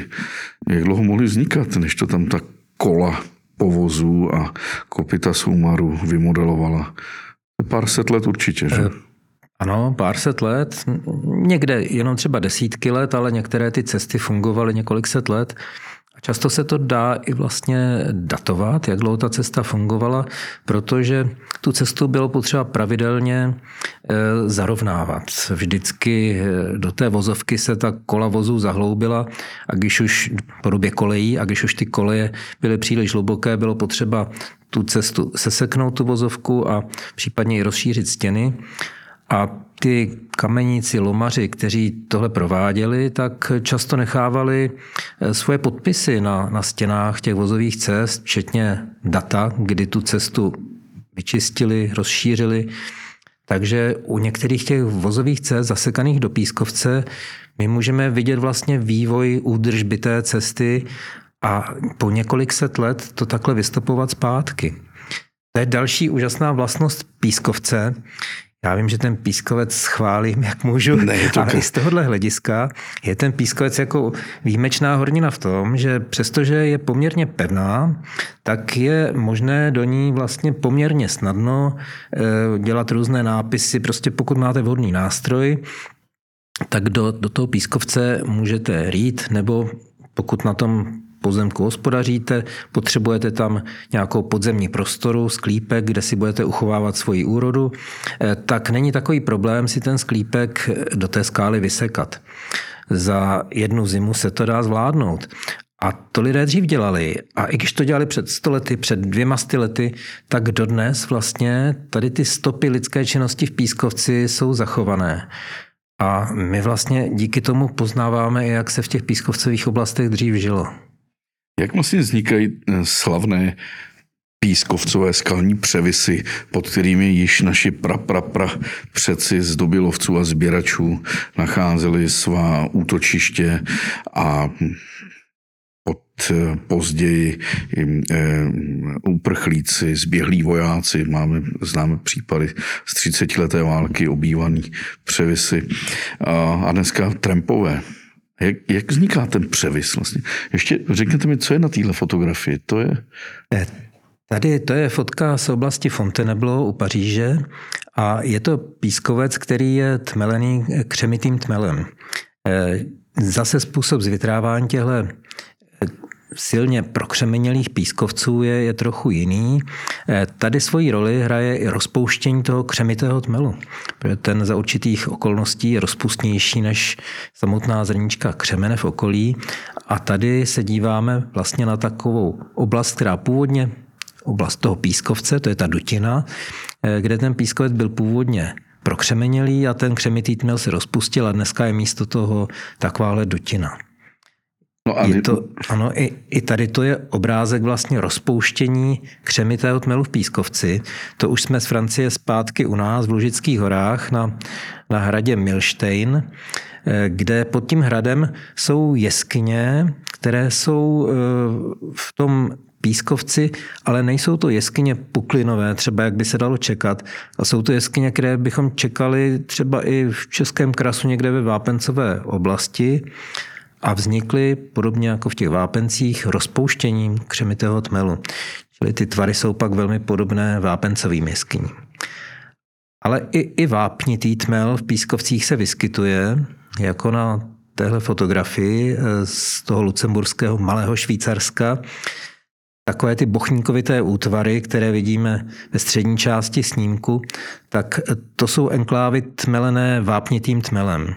Jak dlouho mohly vznikat, než to tam ta kola povozů a kopita soumaru vymodelovala? Pár set let určitě, že? Eh, ano, pár set let, někde jenom třeba desítky let, ale některé ty cesty fungovaly několik set let. A často se to dá i vlastně datovat, jak dlouho ta cesta fungovala, protože tu cestu bylo potřeba pravidelně e, zarovnávat. Vždycky e, do té vozovky se ta kola vozů zahloubila a když už po době kolejí a když už ty koleje byly příliš hluboké, bylo potřeba tu cestu seseknout tu vozovku a případně i rozšířit stěny. A ty kameníci, lomaři, kteří tohle prováděli, tak často nechávali eh, svoje podpisy na, na stěnách těch vozových cest, včetně data, kdy tu cestu vyčistili, rozšířili. Takže u některých těch vozových cest zasekaných do pískovce my můžeme vidět vlastně vývoj údržby té cesty a po několik set let to takhle vystupovat zpátky. To je další úžasná vlastnost pískovce, já vím, že ten pískovec schválím, jak můžu, ne, to ale i z tohohle hlediska je ten pískovec jako výjimečná hornina v tom, že přestože je poměrně pevná, tak je možné do ní vlastně poměrně snadno eh, dělat různé nápisy. Prostě pokud máte vhodný nástroj, tak do, do toho pískovce můžete rýt, nebo pokud na tom pozemku hospodaříte, potřebujete tam nějakou podzemní prostoru, sklípek, kde si budete uchovávat svoji úrodu, eh, tak není takový problém si ten sklípek do té skály vysekat. Za jednu zimu se to dá zvládnout. A to lidé dřív dělali. A i když to dělali před sto lety, před dvěma sty lety, tak dodnes vlastně tady ty stopy lidské činnosti v Pískovci jsou zachované. A my vlastně díky tomu poznáváme, jak se v těch pískovcových oblastech dřív žilo. Jak vlastně vznikají eh, slavné pískovcové skalní převisy, pod kterými již naši pra, pra, pra přeci z dobylovců a sběračů nacházeli svá útočiště a od eh, později eh, uprchlíci, zběhlí vojáci, máme, známe případy z 30 leté války, obývaný převisy a dneska trampové jak, jak vzniká ten převis vlastně? Ještě řekněte mi, co je na téhle fotografii? To je... Eh, tady to je fotka z oblasti Fontainebleau u Paříže a je to pískovec, který je tmelený křemitým tmelem. Eh, zase způsob zvětrávání těchto silně prokřemenilých pískovců je, je trochu jiný. Eh, tady svoji roli hraje i rozpouštění toho křemitého tmelu, protože ten za určitých okolností je rozpustnější než samotná zrnička křemene v okolí. A tady se díváme vlastně na takovou oblast, která původně oblast toho pískovce, to je ta dutina, eh, kde ten pískovec byl původně prokřemenilý a ten křemitý tmel se rozpustil a dneska je místo toho takováhle dutina. No a je to, ano, i, i tady to je obrázek vlastně rozpouštění křemitého tmelu v Pískovci. To už jsme z Francie zpátky u nás v Lužických horách na, na hradě Milstein, eh, kde pod tím hradem jsou jeskyně, které jsou eh, v tom pískovci, ale nejsou to jeskyně puklinové, třeba jak by se dalo čekat. A jsou to jeskyně, které bychom čekali třeba i v Českém krasu někde ve Vápencové oblasti. A vznikly, podobně jako v těch vápencích, rozpouštěním křemitého tmelu. Čili ty tvary jsou pak velmi podobné vápencovým jeskyním. Ale i, i vápnitý tmel v pískovcích se vyskytuje, jako na téhle fotografii eh, z toho lucemburského malého Švýcarska. Takové ty bochníkovité útvary, které vidíme ve střední části snímku, tak to jsou enklávy tmelené vápnitým tmelem.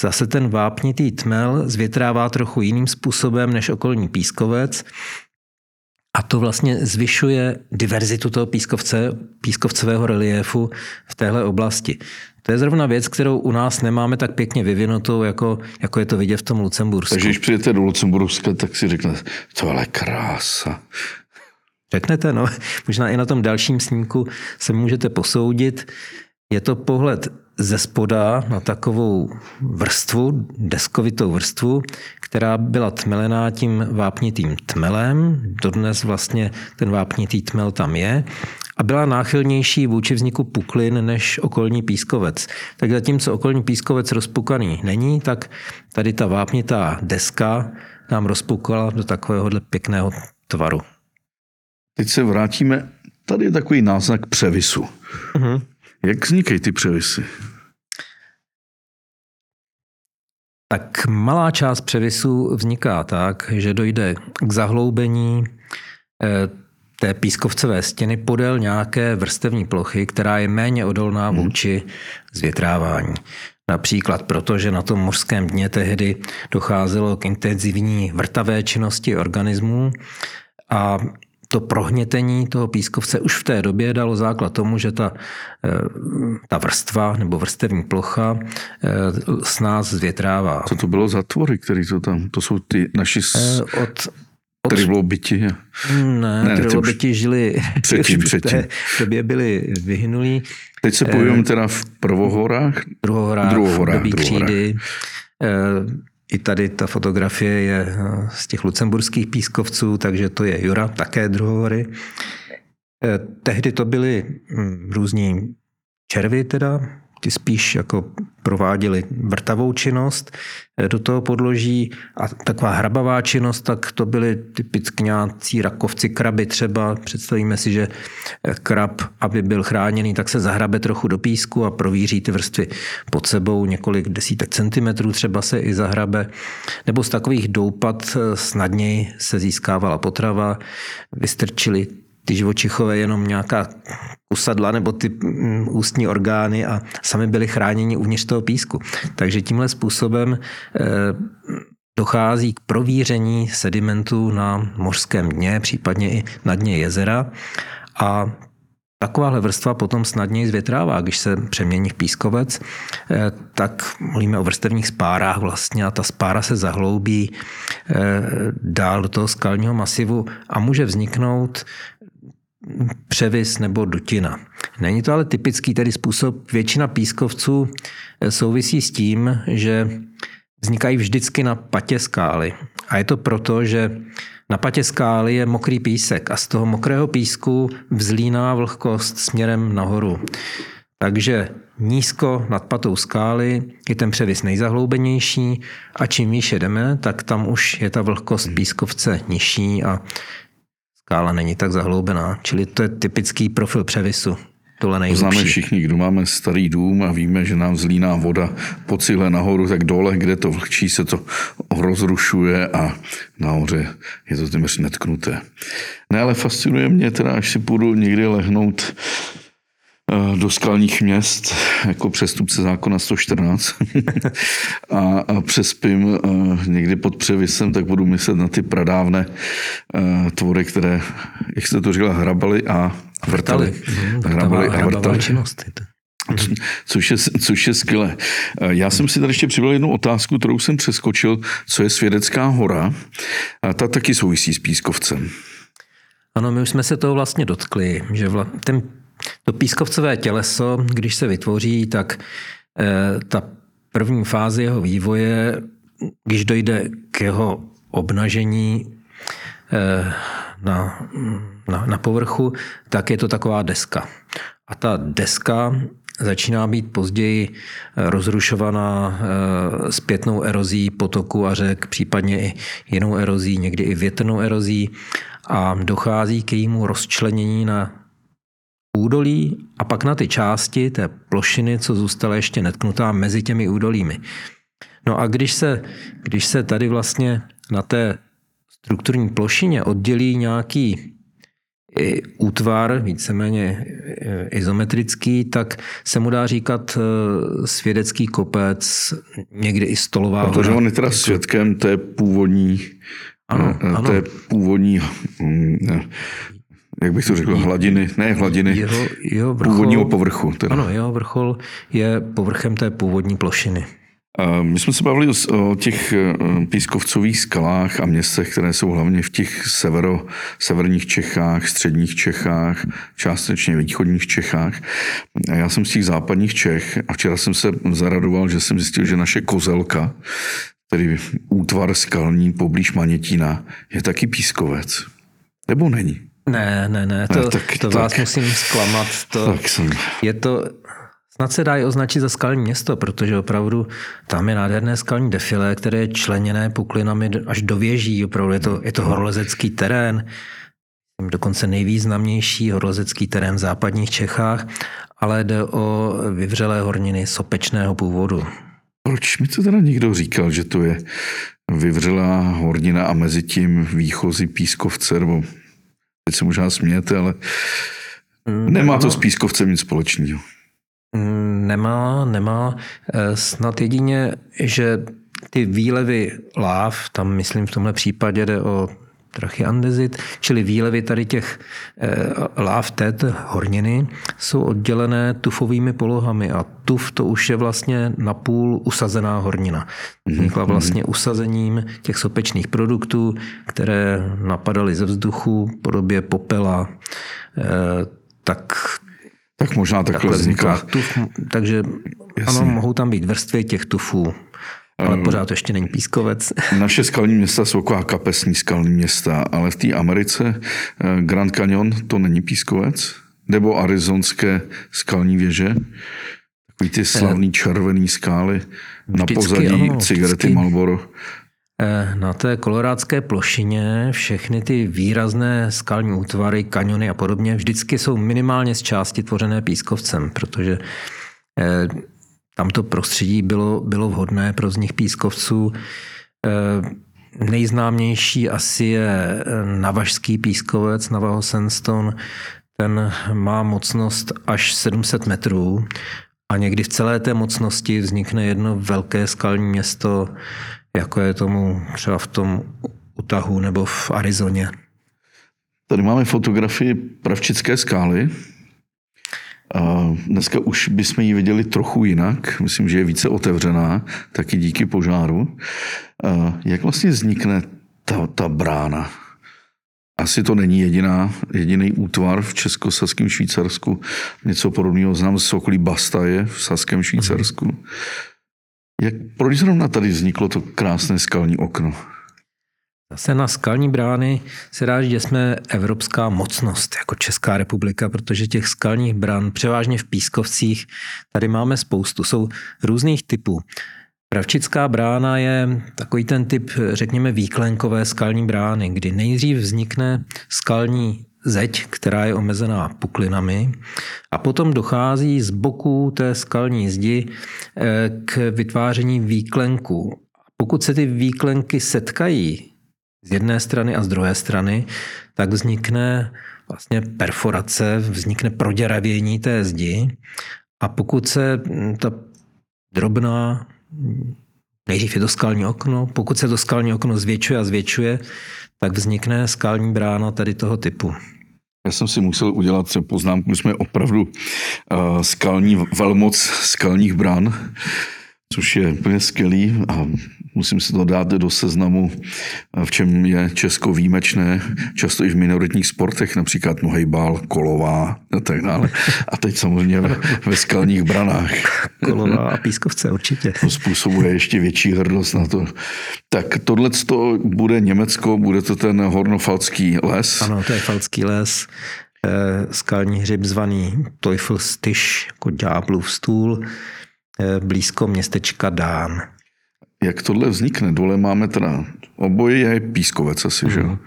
Zase ten vápnitý tmel zvětrává trochu jiným způsobem než okolní pískovec, a to vlastně zvyšuje diverzitu toho pískovce, pískovcového reliéfu v téhle oblasti. To je zrovna věc, kterou u nás nemáme tak pěkně vyvinutou, jako, jako je to vidět v tom Lucembursku. Takže když přijete do Lucemburska, tak si řeknete, to je krása. Řeknete, no. Možná i na tom dalším snímku se můžete posoudit. Je to pohled ze spoda na takovou vrstvu, deskovitou vrstvu, která byla tmelená tím vápnitým tmelem. Dodnes vlastně ten vápnitý tmel tam je a byla náchylnější vůči vzniku puklin než okolní pískovec. Tak zatímco okolní pískovec rozpukaný není, tak tady ta vápnitá deska nám rozpukala do takovéhohle pěkného tvaru. Teď se vrátíme, tady je takový náznak převisu. Uh-huh. Jak vznikají ty převisy? Tak malá část převisu vzniká tak, že dojde k zahloubení eh, té pískovcové stěny podél nějaké vrstevní plochy, která je méně odolná hmm. vůči zvětrávání. Například proto, že na tom mořském dně tehdy docházelo k intenzivní vrtavé činnosti organismů a to prohnětení toho pískovce už v té době dalo základ tomu, že ta, eh, ta vrstva nebo vrstevní plocha eh, s nás zvětrává. Co to bylo za tvory, které to tam, to jsou ty naši... S... Eh, od, Trylobiti? Ne, ne trylobiti už... žili předtím, předtím. v době byli vyhynulí. Teď se pohybujeme teda v prvohorách? Druhohorách, druhohorách, v druhohorách. křídy. I tady ta fotografie je eh, z těch lucemburských pískovců, takže to je Jura, také druhohory. Eh, tehdy to byly hm, různí červy teda, ty spíš jako prováděli vrtavou činnost do toho podloží a taková hrabavá činnost, tak to byly typickňácí rakovci kraby třeba. Představíme si, že krab, aby byl chráněný, tak se zahrabe trochu do písku a províří ty vrstvy pod sebou, několik desítek centimetrů třeba se i zahrabe. Nebo z takových doupat eh, snadněji se získávala potrava, vystrčili ty živočichové jenom nějaká usadla nebo ty mm, ústní orgány a sami byli chráněni uvnitř toho písku. Takže tímhle způsobem eh, dochází k províření sedimentu na mořském dně, případně i na dně jezera a Takováhle vrstva potom snadněji zvětrává, když se přemění v pískovec, eh, tak mluvíme o vrstevních spárách vlastně a ta spára se zahloubí eh, dál do toho skalního masivu a může vzniknout převis nebo dutina. Není to ale typický tedy způsob. Většina pískovců eh, souvisí s tím, že vznikají vždycky na patě skály. A je to proto, že na patě skály je mokrý písek a z toho mokrého písku vzlíná vlhkost směrem nahoru. Takže nízko nad patou skály je ten převis nejzahloubenější a čím výše jdeme, tak tam už je ta vlhkost pískovce nižší a skála není tak zahloubená. Čili to je typický profil převisu. Tohle nejhlubší. Známe všichni, kdo máme starý dům a víme, že nám zlíná voda po cíle nahoru, tak dole, kde to vlhčí, se to rozrušuje a nahoře je to téměř netknuté. Ne, ale fascinuje mě teda, až si půjdu někdy lehnout Eh, do skalních měst jako přestupce zákona 114 a, a přespím eh, někdy pod převisem, tak budu myslet na ty pradávné eh, tvory, které, jak jste to říkala, hrabali a vrtali. Mhm, hrabali a vrtali. Činnost. Což je, což je skvělé. Já jsem si tady ještě připravil jednu otázku, kterou jsem přeskočil, co je Svědecká hora. A ta taky souvisí s Pískovcem. Ano, my už jsme se toho vlastně dotkli, že vla, ten to pískovcové těleso, když se vytvoří, tak eh, ta první fáze jeho vývoje, když dojde k jeho obnažení eh, na, na, na povrchu, tak je to taková deska. A ta deska začíná být později rozrušovaná zpětnou erozí potoku a řek, případně i jinou erozí, někdy i větrnou erozí a dochází k jejímu rozčlenění na údolí a pak na ty části té plošiny, co zůstala ještě netknutá mezi těmi údolími. No a když se, když se tady vlastně na té strukturní plošině oddělí nějaký útvar, víceméně izometrický, tak se mu dá říkat e, svědecký kopec, někdy i stolová Protože on je teda svědkem té původní, ano, té ano. původní mm, jak bych to řekl, hladiny, ne hladiny, jeho, jeho vrchol, původního povrchu. Teda. Ano, jeho vrchol je povrchem té původní plošiny. My jsme se bavili o těch e, pískovcových skalách a městech, které jsou hlavně v těch severo, severních Čechách, středních Čechách, částečně východních Čechách. A já jsem z těch západních Čech a včera jsem se zaradoval, že jsem zjistil, že naše kozelka, tedy útvar skalní poblíž Manětína, je taky pískovec. Nebo není? Ne, ne, ne, to, ne, tak, to tak, vás musím zklamat. To, tak jsem. Je to, snad se dá i označit za skalní město, protože opravdu tam je nádherné skalní defile, které je členěné puklinami až do věží. Opravdu je to, je to horolezecký terén, dokonce nejvýznamnější horolezecký terén v západních Čechách, ale jde o vyvřelé horniny sopečného původu. Proč mi to teda někdo říkal, že to je vyvřelá hornina a mezi tím výchozí pískovce, nebo Teď se možná smějete, ale mm, nemá to s pískovcem nic společného. Mm, nemá, nemá. Eh, snad jedině, že ty výlevy láv, tam myslím v tomhle případě jde o trachyandezit, čili výlevy tady těch eh, láv této horniny jsou oddělené tufovými polohami a tuf to už je vlastně napůl usazená hornina. Vznikla mhm, vlastně mhm. usazením těch sopečných produktů, které napadaly ze vzduchu v podobě popela, eh, tak tak možná takhle, takhle vznikla. Tuf, takže Jasně. ano, mohou tam být vrstvy těch tufů. Ale pořád ještě není pískovec. Naše skalní města jsou taková kapesní skalní města, ale v té Americe eh, Grand Canyon to není pískovec? Nebo arizonské skalní věže? Takový ty slavný červený skály na pozadí ano, cigarety vždycky. Marlboro. Eh, na té kolorádské plošině všechny ty výrazné skalní útvary, kaniony a podobně vždycky jsou minimálně z části tvořené pískovcem, protože eh, tam to prostředí bylo, bylo vhodné pro vznik pískovců. Eh, nejznámější asi je eh, navažský pískovec, Navajo Sandstone. Ten má mocnost až 700 metrů a někdy v celé té mocnosti vznikne jedno velké skalní město, jako je tomu třeba v tom Utahu nebo v Arizoně. Tady máme fotografii Pravčické skály, a dneska už bychom ji viděli trochu jinak. Myslím, že je více otevřená, taky díky požáru. A jak vlastně vznikne ta, ta brána? Asi to není jediná, jediný útvar v českosaském Švýcarsku. Něco podobného znám z Sokolí Bastaje v Saském Švýcarsku. Jak, proč zrovna tady vzniklo to krásné skalní okno? Zase na skalní brány se dá že jsme evropská mocnost jako Česká republika, protože těch skalních brán, převážně v Pískovcích, tady máme spoustu. Jsou různých typů. Pravčická brána je takový ten typ, řekněme, výklenkové skalní brány, kdy nejdřív vznikne skalní zeď, která je omezená puklinami a potom dochází z boku té skalní zdi eh, k vytváření výklenku. Pokud se ty výklenky setkají z jedné strany a z druhé strany, tak vznikne vlastně perforace, vznikne proděravění té zdi a pokud se ta drobná, nejdřív je to skalní okno, pokud se to skalní okno zvětšuje a zvětšuje, tak vznikne skalní brána tady toho typu. Já jsem si musel udělat poznámku, že jsme opravdu uh, skalní velmoc skalních brán, což je úplně skvělý a musím si to dát do seznamu, v čem je Česko výjimečné, často i v minoritních sportech, například nohejbal, kolová a tak dále. A teď samozřejmě ve, ve skalních branách. Kolová a pískovce určitě. To způsobuje ještě větší hrdost na to. Tak tohle bude Německo, bude to ten hornofalský les. Ano, to je falský les. skalní hřib zvaný Teufelstisch, jako ďáblův stůl, blízko městečka Dán. Jak tohle vznikne? Dole máme teda, oboje je pískovec asi, mm. že jo? Mhm.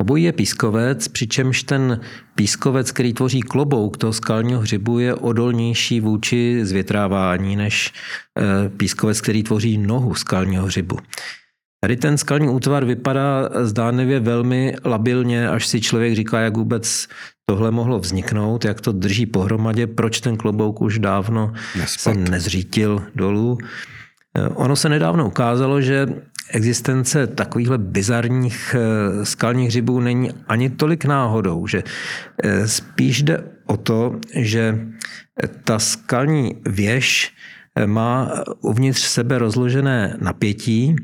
Obojí je pískovec, přičemž ten pískovec, který tvoří klobouk toho skalního hřibu, je odolnější vůči zvětrávání než eh, pískovec, který tvoří nohu skalního hřibu. Tady ten skalní útvar vypadá zdánlivě velmi labilně, až si člověk říká, jak vůbec tohle mohlo vzniknout, jak to drží pohromadě, proč ten klobouk už dávno Nespat. se nezřítil dolů. Eh, ono se nedávno ukázalo, že existence takovýchhle bizarních eh, skalních hřibů není ani tolik náhodou, že eh, spíš jde o to, že ta skalní věž má uvnitř sebe rozložené napětí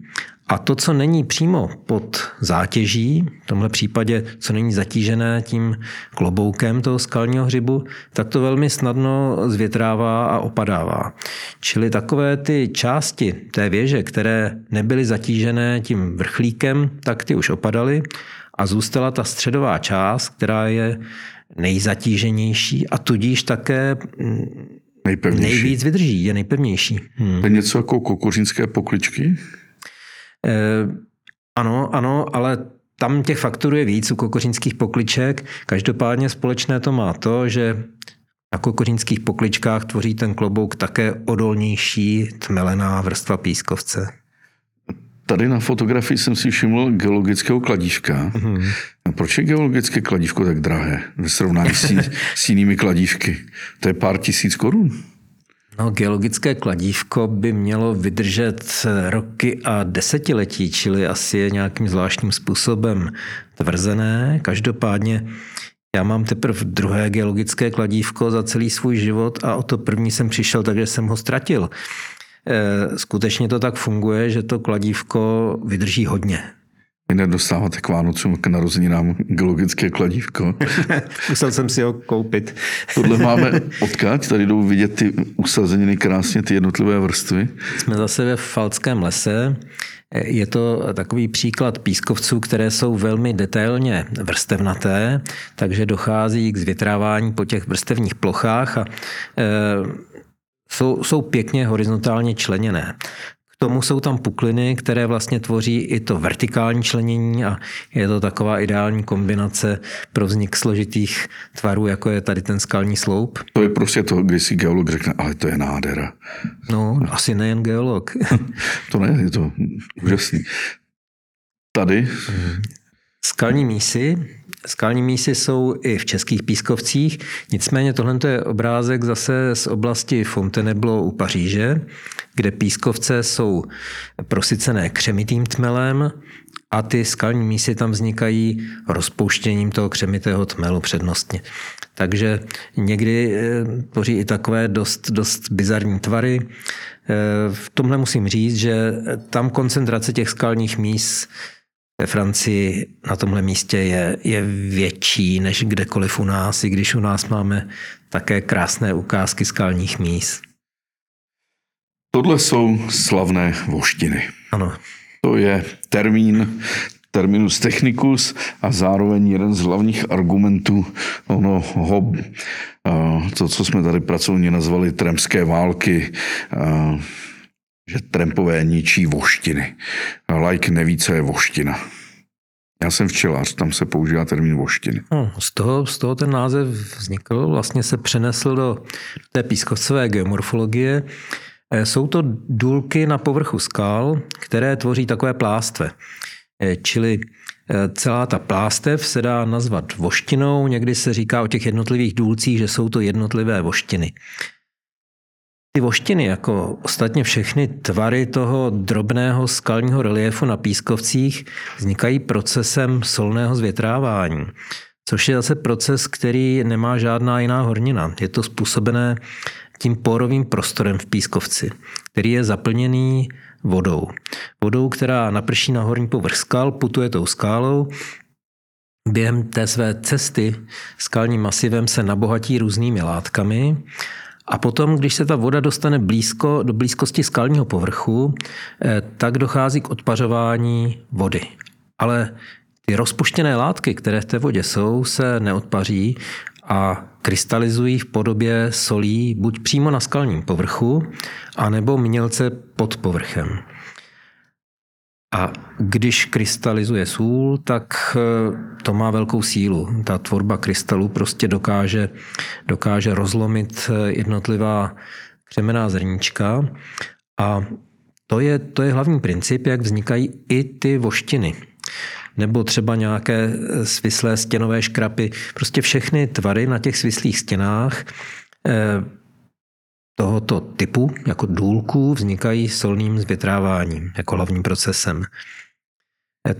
a to, co není přímo pod zátěží, v tomhle případě, co není zatížené tím kloboukem toho skalního hřibu, tak to velmi snadno zvětrává a opadává. Čili takové ty části té věže, které nebyly zatížené tím vrchlíkem, tak ty už opadaly a zůstala ta středová část, která je nejzatíženější a tudíž také mm, nejpevnější. nejvíc vydrží, je nejpevnější. Hmm. To je něco jako kokořínské pokličky? Eh, ano, ano, ale tam těch faktorů je víc u kokořínských pokliček. Každopádně společné to má to, že na kokořínských pokličkách tvoří ten klobouk také odolnější tmelená vrstva pískovce. Tady na fotografii jsem si všiml geologického kladívka. Mm-hmm. Proč je geologické kladívko tak drahé ve srovnání s, s jinými kladívky? To je pár tisíc korun. No, geologické kladívko by mělo vydržet roky a desetiletí, čili asi je nějakým zvláštním způsobem tvrzené. Každopádně já mám teprve druhé geologické kladívko za celý svůj život a o to první jsem přišel, takže jsem ho ztratil. Eh, skutečně to tak funguje, že to kladívko vydrží hodně. Vy nedostáváte k Vánocům k narozeninám geologické kladívko. Musel jsem si ho koupit. Tohle máme odkáď, tady jdou vidět ty usazeniny krásně, ty jednotlivé vrstvy. Jsme zase ve Falckém lese. Je to takový příklad pískovců, které jsou velmi detailně vrstevnaté, takže dochází k zvětrávání po těch vrstevních plochách a e, jsou, jsou pěkně horizontálně členěné tomu jsou tam pukliny, které vlastně tvoří i to vertikální členění a je to taková ideální kombinace pro vznik složitých tvarů, jako je tady ten skalní sloup. To je prostě to, kdy si geolog řekne, ale to je nádhera. No, asi nejen geolog. to ne, je to úžasný. Tady? Skalní mísy Skalní mísy jsou i v českých pískovcích, nicméně tohle je obrázek zase z oblasti Fontainebleau u Paříže, kde pískovce jsou prosycené křemitým tmelem a ty skalní mísy tam vznikají rozpouštěním toho křemitého tmelu přednostně. Takže někdy eh, tvoří i takové dost, dost bizarní tvary. Eh, v tomhle musím říct, že tam koncentrace těch skalních míst ve Francii na tomhle místě je, je větší než kdekoliv u nás, i když u nás máme také krásné ukázky skalních míst. Tohle jsou slavné voštiny. Ano. To je termín, terminus technicus a zároveň jeden z hlavních argumentů onoho, to, co jsme tady pracovně nazvali tremské války, že trampové ničí voštiny. Like neví, co je voština. Já jsem včelař, tam se používá termín voštiny. No, z, toho, z toho ten název vznikl, vlastně se přenesl do té pískovcové geomorfologie. Eh, jsou to důlky na povrchu skal, které tvoří takové plástve. Eh, čili eh, celá ta plástev se dá nazvat voštinou, někdy se říká o těch jednotlivých důlcích, že jsou to jednotlivé voštiny. Ty voštiny, jako ostatně všechny tvary toho drobného skalního reliefu na pískovcích, vznikají procesem solného zvětrávání, což je zase proces, který nemá žádná jiná hornina. Je to způsobené tím porovým prostorem v pískovci, který je zaplněný vodou. Vodou, která naprší na horní povrch skal, putuje tou skálou, během té své cesty skalním masivem se nabohatí různými látkami a potom, když se ta voda dostane blízko, do blízkosti skalního povrchu, eh, tak dochází k odpařování vody. Ale ty rozpuštěné látky, které v té vodě jsou, se neodpaří a krystalizují v podobě solí buď přímo na skalním povrchu, anebo mělce pod povrchem. A když krystalizuje sůl, tak eh, to má velkou sílu. Ta tvorba krystalů prostě dokáže, dokáže rozlomit eh, jednotlivá křemená zrníčka a to je, to je hlavní princip, jak vznikají i ty voštiny. Nebo třeba nějaké eh, svislé stěnové škrapy. Prostě všechny tvary na těch svislých stěnách tohoto typu, jako důlků, vznikají solným zvětráváním, jako hlavním procesem.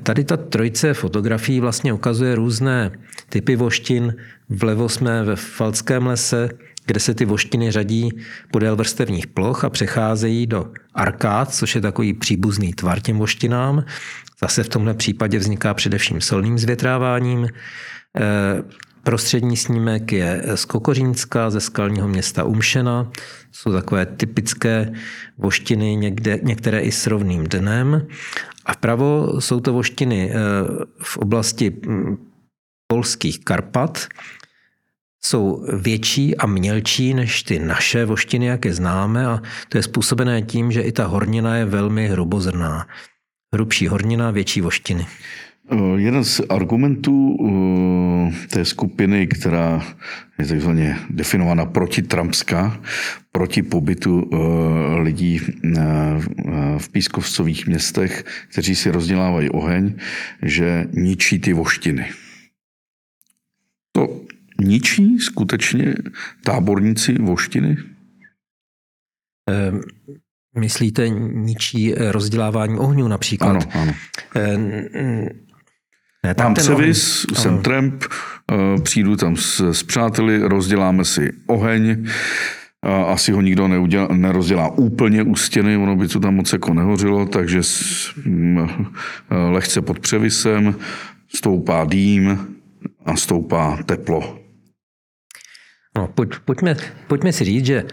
Tady ta trojice fotografií vlastně ukazuje různé typy voštin. Vlevo jsme ve Falckém lese, kde se ty voštiny řadí podél vrstevních ploch a přecházejí do arkád, což je takový příbuzný tvar těm voštinám. Zase v tomhle případě vzniká především solným zvětráváním. Prostřední snímek je z Kokořínska, ze skalního města Umšena. Jsou takové typické voštiny, někde, některé i s rovným dnem. A vpravo jsou to voštiny eh, v oblasti hm, polských Karpat. Jsou větší a mělčí než ty naše voštiny, jak je známe, a to je způsobené tím, že i ta hornina je velmi hrubozrná. Hrubší hornina, větší voštiny. Eh, jeden z argumentů eh, té skupiny, která je takzvaně definovaná protitrumpská, proti pobytu eh, lidí v pískovcových městech, kteří si rozdělávají oheň, že ničí ty voštiny. To ničí skutečně táborníci voštiny? Myslíte ničí rozdělávání ohňů například? Ano, ano. Ne, Mám převis, oheň. jsem tramp, eh, přijdu tam s, s přáteli, rozděláme si oheň, asi ho nikdo neudělá, nerozdělá úplně u stěny, ono by to tam moc jako nehořilo, takže s, m, eh, lehce pod převisem stoupá dým a stoupá teplo. No, pojď, pojďme, pojďme si říct, že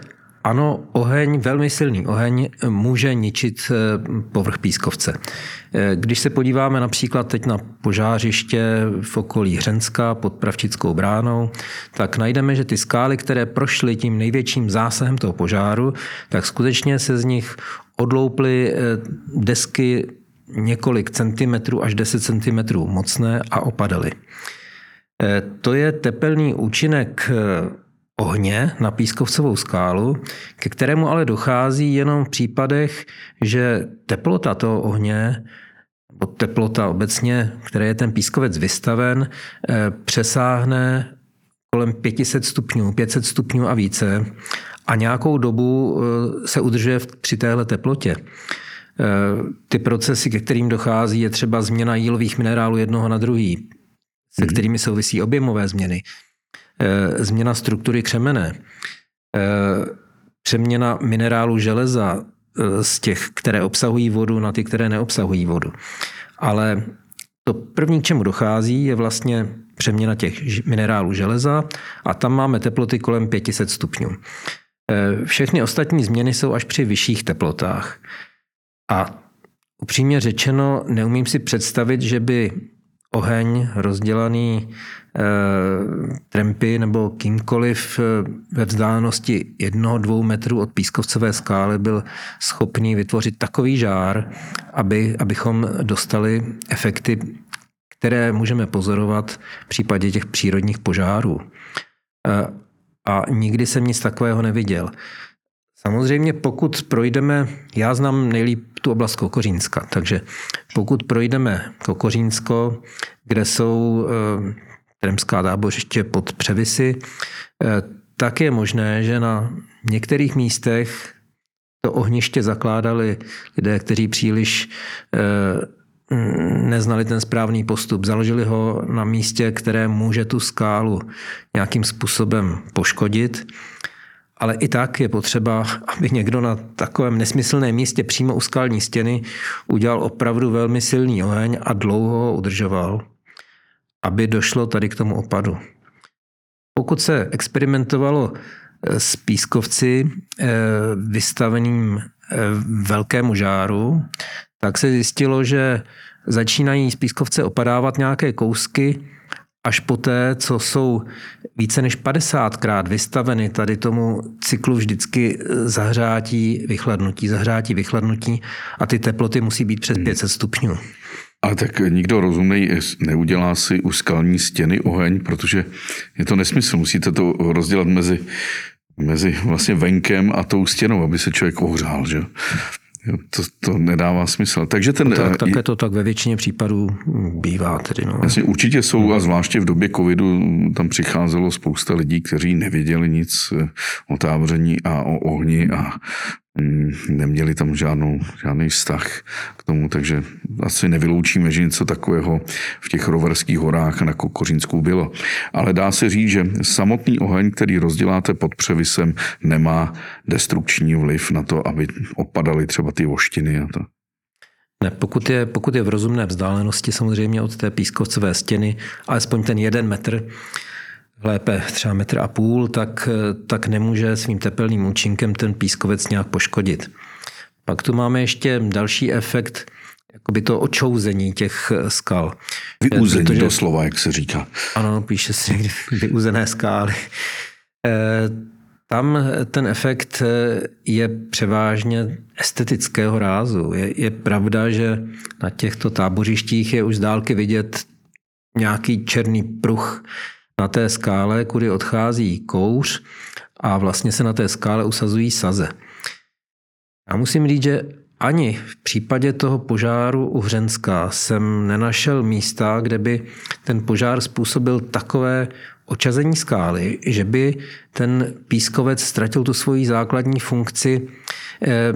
ano, oheň, velmi silný oheň může ničit eh, povrch pískovce. Eh, když se podíváme například teď na požářiště v okolí Hřenska pod Pravčickou bránou, tak najdeme, že ty skály, které prošly tím největším zásahem toho požáru, tak skutečně se z nich odlouply eh, desky několik centimetrů až 10 centimetrů mocné a opadaly. To je tepelný účinek ohně na pískovcovou skálu, ke kterému ale dochází jenom v případech, že teplota toho ohně nebo teplota obecně, které je ten pískovec vystaven, eh, přesáhne kolem 500 stupňů, 500 stupňů a více a nějakou dobu eh, se udržuje při téhle teplotě. Eh, ty procesy, ke kterým dochází, je třeba změna jílových minerálů jednoho na druhý, se mhm. kterými souvisí objemové změny. Eh, změna struktury křemene, eh, přeměna minerálu železa eh, z těch, které obsahují vodu, na ty, které neobsahují vodu. Ale to první, k čemu dochází, je vlastně přeměna těch minerálů železa a tam máme teploty kolem 500 stupňů. Všechny ostatní změny jsou až při vyšších teplotách. A upřímně řečeno, neumím si představit, že by oheň rozdělaný e, trempy nebo kýmkoliv eh, ve vzdálenosti jednoho, dvou metrů od pískovcové skály byl schopný vytvořit takový žár, aby, abychom dostali efekty, které můžeme pozorovat v případě těch přírodních požárů. E, a nikdy jsem nic takového neviděl. Samozřejmě pokud projdeme, já znám nejlíp tu oblast Kokořínska, takže pokud projdeme Kokořínsko, kde jsou e, Tremská tábořiště pod převisy, e, tak je možné, že na některých místech to ohniště zakládali lidé, kteří příliš e, neznali ten správný postup. Založili ho na místě, které může tu skálu nějakým způsobem poškodit ale i tak je potřeba, aby někdo na takovém nesmyslném místě přímo u skalní stěny udělal opravdu velmi silný oheň a dlouho ho udržoval, aby došlo tady k tomu opadu. Pokud se experimentovalo eh, s pískovci eh, vystaveným eh, velkému žáru, tak se zjistilo, že začínají z pískovce opadávat nějaké kousky, až poté, co jsou více než 50krát vystaveny tady tomu cyklu vždycky zahřátí, vychladnutí, zahřátí, vychladnutí a ty teploty musí být přes 500 stupňů. Ale tak nikdo rozumný neudělá si u skalní stěny oheň, protože je to nesmysl. Musíte to rozdělat mezi, mezi vlastně venkem a tou stěnou, aby se člověk ohřál. Že? To, to nedává smysl. Takže ten, no tak, také to tak ve většině případů bývá. Tedy, no. Jasně, určitě jsou a zvláště v době covidu tam přicházelo spousta lidí, kteří nevěděli nic o táboření a o ohni a neměli tam žádnou, žádný vztah k tomu, takže asi nevyloučíme, že něco takového v těch roverských horách na Kokořínsku bylo. Ale dá se říct, že samotný oheň, který rozděláte pod převisem, nemá destrukční vliv na to, aby opadaly třeba ty voštiny a to. Ne, pokud je, pokud je v rozumné vzdálenosti samozřejmě od té pískovcové stěny, alespoň ten jeden metr, lépe třeba metr a půl, tak, tak nemůže svým tepelným účinkem ten pískovec nějak poškodit. Pak tu máme ještě další efekt, jakoby to očouzení těch skal. Vyúzení Protože, doslova, jak se říká. Ano, píše se někdy vyúzené skály. Eh, tam ten efekt je převážně estetického rázu. Je, je pravda, že na těchto tábořištích je už z dálky vidět nějaký černý pruh, na té skále, kudy odchází kouř a vlastně se na té skále usazují saze. Já musím říct, že ani v případě toho požáru u Hřenska jsem nenašel místa, kde by ten požár způsobil takové očazení skály, že by ten pískovec ztratil tu svoji základní funkci eh,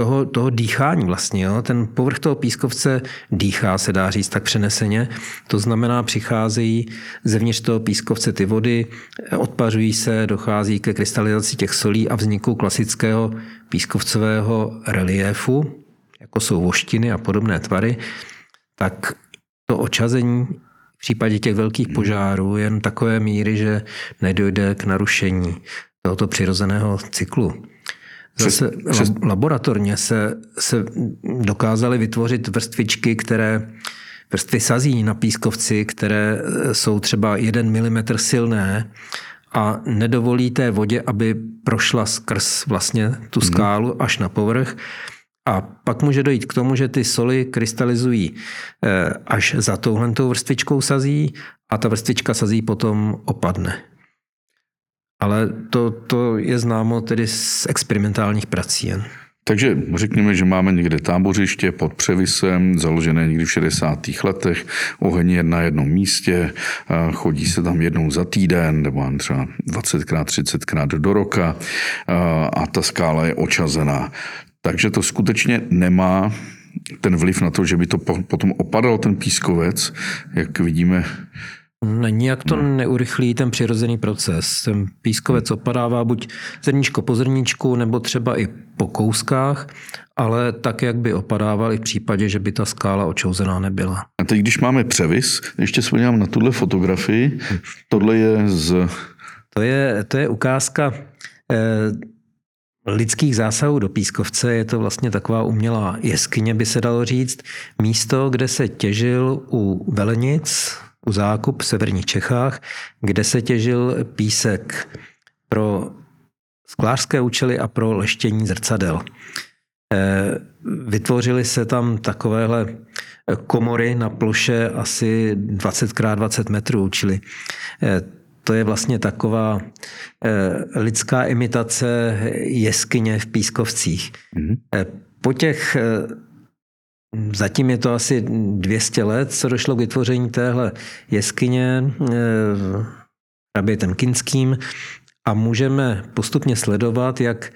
toho, toho dýchání vlastně. Jo? Ten povrch toho pískovce dýchá, se dá říct tak přeneseně. To znamená, přicházejí zevnitř toho pískovce ty vody, odpařují se, dochází ke krystalizaci těch solí a vzniku klasického pískovcového reliéfu, jako jsou voštiny a podobné tvary, tak to očazení v případě těch velkých požárů je jen takové míry, že nedojde k narušení tohoto přirozeného cyklu. Zase přes, laboratorně se, se dokázaly vytvořit vrstvičky, které vrstvy sazí na pískovci, které e, jsou třeba 1 mm silné a nedovolí té vodě, aby prošla skrz vlastně tu mhm. skálu až na povrch. A pak může dojít k tomu, že ty soli krystalizují e, až za touhlentou vrstvičkou sazí a ta vrstvička sazí potom opadne. Ale to, to je známo tedy z experimentálních prací jen. Takže řekněme, že máme někde tábořiště pod převisem, založené někdy v 60. letech, oheň je na jednom místě, chodí se tam jednou za týden, nebo třeba 20krát, 30krát do roka a ta skála je očazená. Takže to skutečně nemá ten vliv na to, že by to potom opadal ten pískovec, jak vidíme Nijak to no. neurychlí ten přirozený proces. Ten pískovec opadává buď zrníčko po zrníčku, nebo třeba i po kouskách, ale tak, jak by opadával i v případě, že by ta skála očouzená nebyla. A teď, když máme převis, ještě se na tuhle fotografii. Tohle je z... To je, to je ukázka eh, lidských zásahů do pískovce. Je to vlastně taková umělá jeskyně, by se dalo říct. Místo, kde se těžil u velenic, u zákup v severních Čechách, kde se těžil písek pro sklářské účely a pro leštění zrcadel. Eh, vytvořily se tam takovéhle komory na ploše asi 20 x 20 metrů, čili eh, to je vlastně taková eh, lidská imitace jeskyně v Pískovcích. Mm-hmm. Po těch Zatím je to asi 200 let, co došlo k vytvoření téhle jeskyně hrabětem Kinským a můžeme postupně sledovat, jak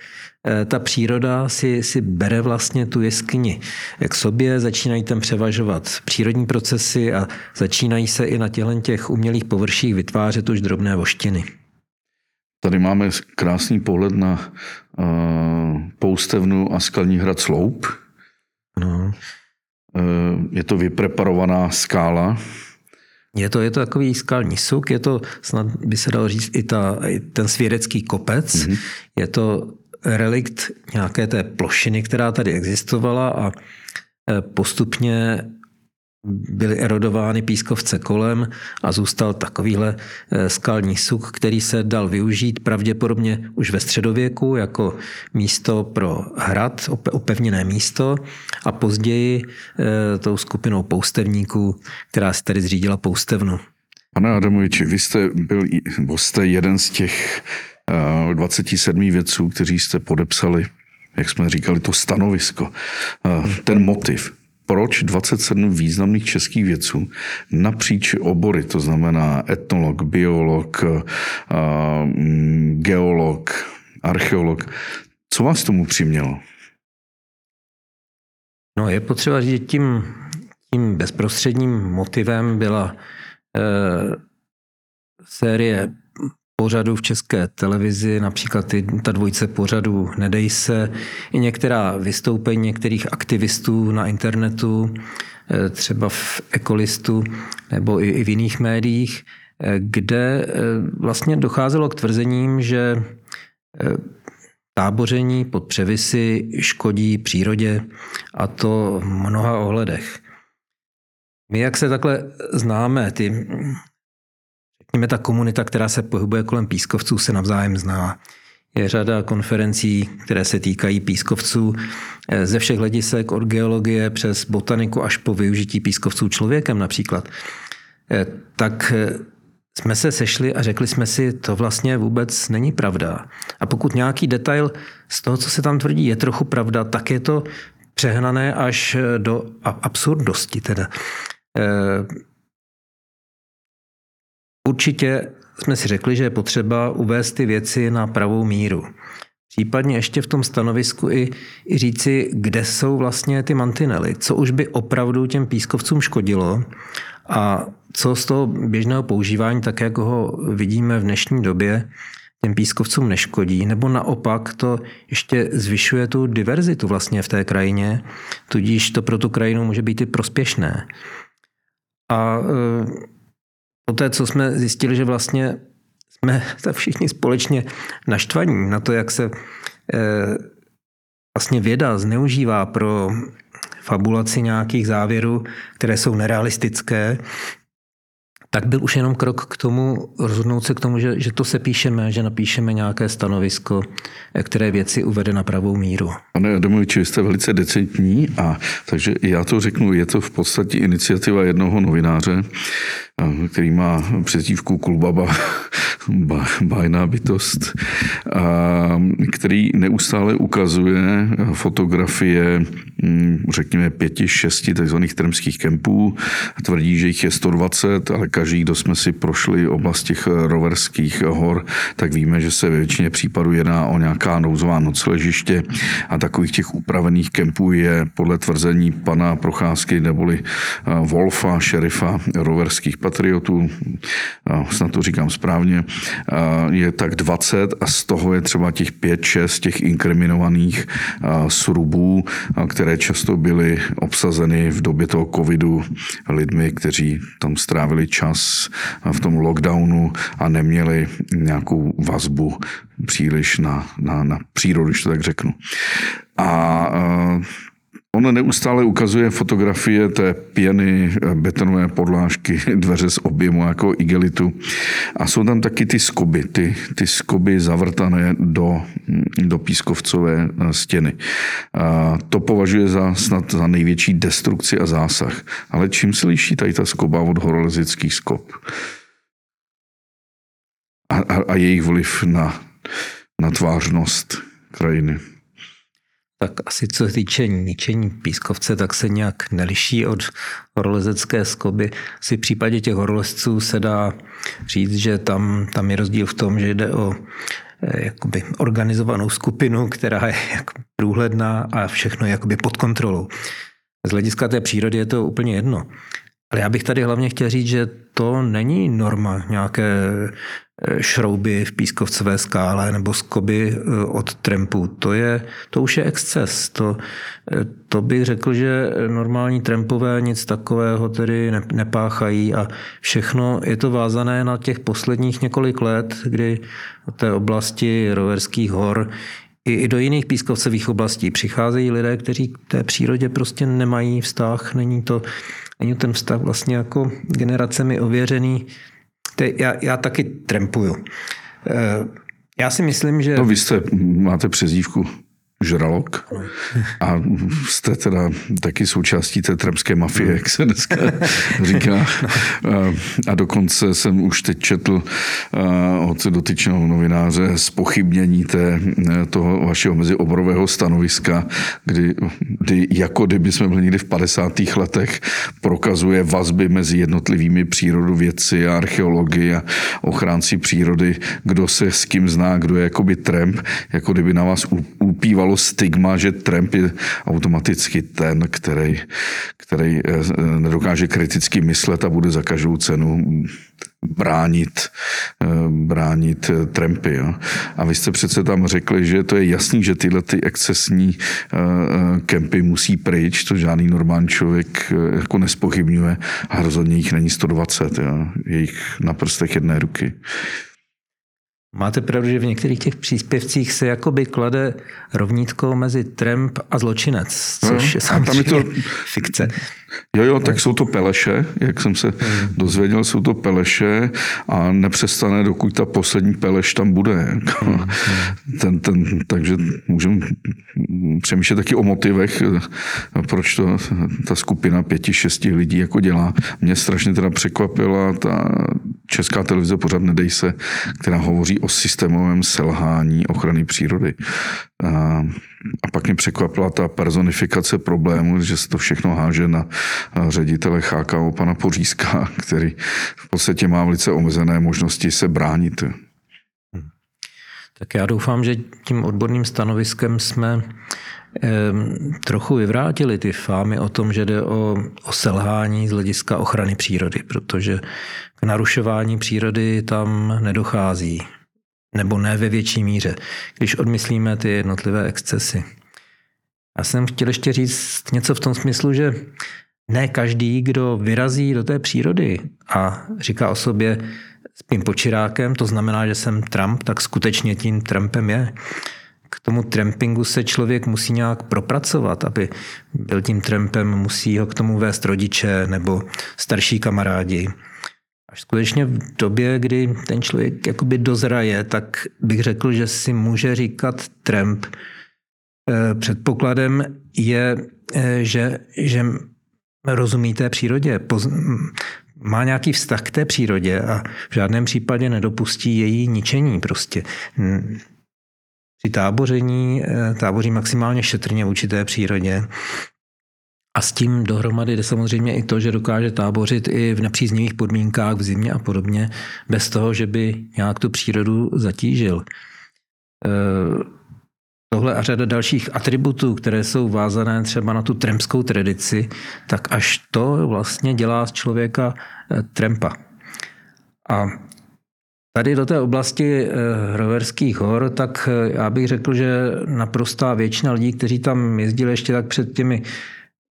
eh, ta příroda si, si bere vlastně tu jeskyni k sobě, začínají tam převažovat přírodní procesy a začínají se i na těchto těch umělých površích vytvářet už drobné voštiny. Tady máme krásný pohled na uh, poustevnu a skalní hrad Sloup. No. Eh, je to vypreparovaná skála. Je to, je to takový skalní suk, je to snad by se dalo říct i, ta, i ten svědecký kopec. Mm-hmm. Je to relikt nějaké té plošiny, která tady existovala a postupně byly erodovány pískovce kolem a zůstal takovýhle eh, skalní suk, který se dal využít pravděpodobně už ve středověku jako místo pro hrad, opevněné místo a později eh, tou skupinou poustevníků, která si tady zřídila poustevnu. Pane Adamoviči, vy jste byl jste jeden z těch 27 eh, vědců, kteří jste podepsali, jak jsme říkali, to stanovisko, ten motiv proč 27 významných českých vědců napříč obory, to znamená etnolog, biolog, mm, geolog, archeolog, co vás tomu přimělo? No je potřeba říct, že tím, tím bezprostředním motivem byla e, série pořadů v české televizi, například ty, ta dvojce pořadů Nedej se, i některá vystoupení některých aktivistů na internetu, eh, třeba v Ekolistu nebo i, i v jiných médiích, eh, kde eh, vlastně docházelo k tvrzením, že táboření pod převisy škodí přírodě a to v mnoha ohledech. My, jak se takhle známe, ty Řekněme, ta komunita, která se pohybuje kolem pískovců, se navzájem zná. Je řada konferencí, které se týkají pískovců eh, ze všech hledisek, od geologie přes botaniku až po využití pískovců člověkem například. Eh, tak eh, jsme se sešli a řekli jsme si, to vlastně vůbec není pravda. A pokud nějaký detail z toho, co se tam tvrdí, je trochu pravda, tak je to přehnané až do absurdosti. Teda. Určitě jsme si řekli, že je potřeba uvést ty věci na pravou míru. Případně ještě v tom stanovisku i, i říci, kde jsou vlastně ty mantinely, co už by opravdu těm pískovcům škodilo a co z toho běžného používání, tak jak ho vidíme v dnešní době, těm pískovcům neškodí, nebo naopak to ještě zvyšuje tu diverzitu vlastně v té krajině, tudíž to pro tu krajinu může být i prospěšné. A e, Poté, co jsme zjistili, že vlastně jsme tak všichni společně naštvaní na to, jak se eh, vlastně věda zneužívá pro fabulaci nějakých závěrů, které jsou nerealistické, tak byl už jenom krok k tomu, rozhodnout se k tomu, že, že to se píšeme, že napíšeme nějaké stanovisko, které věci uvede na pravou míru. Pane Adamoviči, jste velice decentní a takže já to řeknu, je to v podstatě iniciativa jednoho novináře, který má přezdívku Kulbaba, bajná bytost, který neustále ukazuje fotografie, hm, řekněme, pěti, šesti tzv. tremských kempů. Tvrdí, že jich je 120, ale každý, kdo jsme si prošli oblast těch roverských hor, tak víme, že se většině případů jedná o nějaká nouzová nocležiště a takových těch upravených kempů je podle tvrzení pana Procházky neboli Wolfa, šerifa roverských patriotů, snad to říkám správně, je tak 20 a z toho je třeba těch 5-6 těch inkriminovaných srubů, které často byly obsazeny v době toho covidu lidmi, kteří tam strávili čas v tom lockdownu a neměli nějakou vazbu příliš na, na, na přírodu, když to tak řeknu. A On neustále ukazuje fotografie té pěny, betonové podlážky, dveře z objemu jako igelitu. A jsou tam taky ty skoby, ty, ty skoby zavrtané do, do pískovcové stěny. A to považuje za snad za největší destrukci a zásah. Ale čím se liší tady ta skoba od horolezických skob? A, a, a jejich vliv na, na tvářnost krajiny tak asi co se týče ničení pískovce, tak se nějak neliší od horolezecké skoby. Si v případě těch horolezců se dá říct, že tam, tam je rozdíl v tom, že jde o eh, jakoby organizovanou skupinu, která je jak průhledná a všechno je jakoby pod kontrolou. Z hlediska té přírody je to úplně jedno. Ale já bych tady hlavně chtěl říct, že to není norma nějaké šrouby v pískovcové skále nebo skoby eh, od trempu. To, je, to už je exces. To, eh, to bych řekl, že normální trampové nic takového tedy nepáchají a všechno je to vázané na těch posledních několik let, kdy v té oblasti roverských hor i do jiných pískovcových oblastí přicházejí lidé, kteří k té přírodě prostě nemají vztah, není to, není ten vztah vlastně jako generacemi ověřený. Já, já taky trempuju. Eh, já si myslím, že... No vy jste, máte přezdívku žralok a jste teda taky součástí té tremské mafie, jak se dneska říká. A dokonce jsem už teď četl od dotyčného novináře spochybnění té, toho vašeho mezioborového stanoviska, kdy, kdy jako kdyby jsme byli někdy v 50. letech, prokazuje vazby mezi jednotlivými přírodovědci a archeologi a ochránci přírody, kdo se s kým zná, kdo je jakoby tremp, jako kdyby na vás upívalo stigma, že Trump je automaticky ten, který, který eh, nedokáže kriticky myslet a bude za každou cenu bránit, eh, bránit Trumpy. Jo. A vy jste přece tam řekli, že to je jasný, že tyhle ty excesní eh, kempy musí pryč, to žádný normální člověk jako nespochybňuje a rozhodně jich není 120, jo. je jich na prstech jedné ruky. Máte pravdu, že v některých těch příspěvcích se jakoby klade rovnítko mezi Trump a zločinec, což no, je samozřejmě tam je to... fikce. Jo, jo, tak jsou to peleše, jak jsem se hmm. dozvěděl, jsou to peleše a nepřestane, dokud ta poslední peleš tam bude. Hmm. Ten, ten, takže můžeme přemýšlet taky o motivech, proč to ta skupina pěti, šesti lidí jako dělá. Mě strašně teda překvapila ta česká televize pořád Nedej se, která hovoří o systémovém selhání ochrany přírody. A, a pak mě překvapila ta personifikace problému, že se to všechno háže na ředitele HKO pana Pořízka, který v podstatě má velice omezené možnosti se bránit. Tak já doufám, že tím odborným stanoviskem jsme trochu vyvrátili ty fámy o tom, že jde o, o selhání z hlediska ochrany přírody, protože k narušování přírody tam nedochází nebo ne ve větší míře, když odmyslíme ty jednotlivé excesy. Já jsem chtěl ještě říct něco v tom smyslu, že ne každý, kdo vyrazí do té přírody a říká o sobě spím počirákem, to znamená, že jsem Trump, tak skutečně tím Trumpem je. K tomu trampingu se člověk musí nějak propracovat, aby byl tím Trumpem, musí ho k tomu vést rodiče nebo starší kamarádi. Až skutečně v době, kdy ten člověk jakoby dozraje, tak bych řekl, že si může říkat Trump. Eh, předpokladem je, eh, že, že rozumí té přírodě, má nějaký vztah k té přírodě a v žádném případě nedopustí její ničení prostě. Při táboření eh, táboří maximálně šetrně vůči té přírodě a s tím dohromady jde samozřejmě i to, že dokáže tábořit i v nepříznivých podmínkách v zimě a podobně, bez toho, že by nějak tu přírodu zatížil. E, tohle a řada dalších atributů, které jsou vázané třeba na tu tremskou tradici, tak až to vlastně dělá z člověka e, trempa. A Tady do té oblasti Hroverských e, hor, tak já bych řekl, že naprostá většina lidí, kteří tam jezdili ještě tak před těmi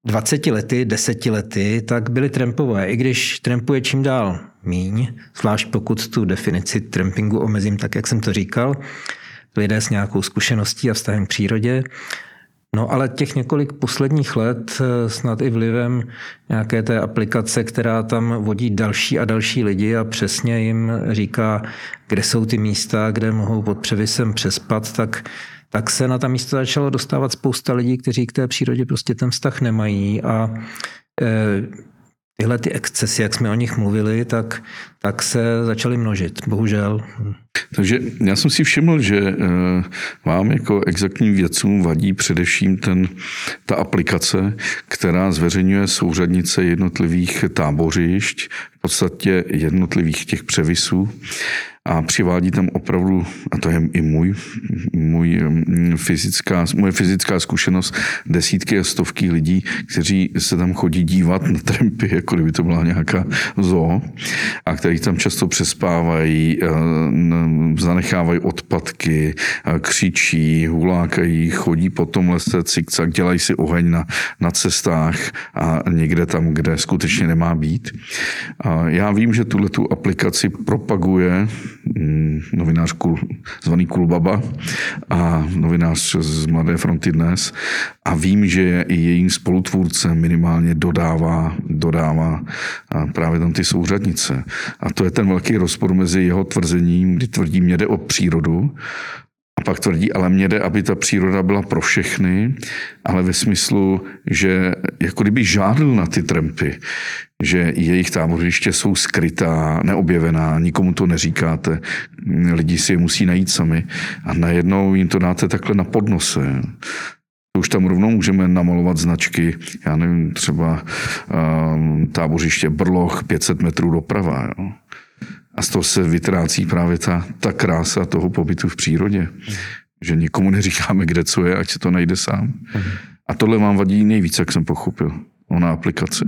20 lety, 10 lety, tak byly trampové. I když trampuje čím dál míň, zvlášť pokud tu definici trampingu omezím tak, jak jsem to říkal, lidé s nějakou zkušeností a vztahem k přírodě. No ale těch několik posledních let eh, snad i vlivem nějaké té aplikace, která tam vodí další a další lidi a přesně jim říká, kde jsou ty místa, kde mohou pod převisem přespat, tak tak se na ta místa začalo dostávat spousta lidí, kteří k té přírodě prostě ten vztah nemají a e, tyhle ty excesy, jak jsme o nich mluvili, tak, tak se začaly množit, bohužel. Takže já jsem si všiml, že e, vám jako exaktním vědcům vadí především ten, ta aplikace, která zveřejňuje souřadnice jednotlivých tábořišť, v podstatě jednotlivých těch převisů. A přivádí tam opravdu, a to je i můj, můj mm, fyzická, moje fyzická zkušenost, desítky a stovky lidí, kteří se tam chodí dívat na trampy, jako kdyby to byla nějaká zoo, a kteří tam často přespávají, zanechávají odpadky, křičí, hulákají, chodí po tom lese cikcak, dělají si oheň na, na cestách a někde tam, kde skutečně nemá být. A já vím, že tuhle tu aplikaci propaguje mm, novinář Kul, zvaný Kulbaba a novinář z Mladé fronty dnes a vím, že i jejím spolutvůrcem minimálně dodává, dodává právě tam ty souřadnice. A to je ten velký rozpor mezi jeho tvrzením, kdy tvrdí, mě jde o přírodu, a pak tvrdí, ale mě jde, aby ta příroda byla pro všechny, ale ve smyslu, že jako kdyby žádl na ty trampy, že jejich tábořiště jsou skrytá, neobjevená, nikomu to neříkáte, lidi si je musí najít sami a najednou jim to dáte takhle na podnose. Už tam rovnou můžeme namalovat značky, já nevím, třeba um, tábořiště Brloch 500 metrů doprava. Jo. A z toho se vytrácí právě ta, ta krása toho pobytu v přírodě. Že nikomu neříkáme, kde co je, ať se to najde sám. A tohle vám vadí nejvíc, jak jsem pochopil, ona aplikace.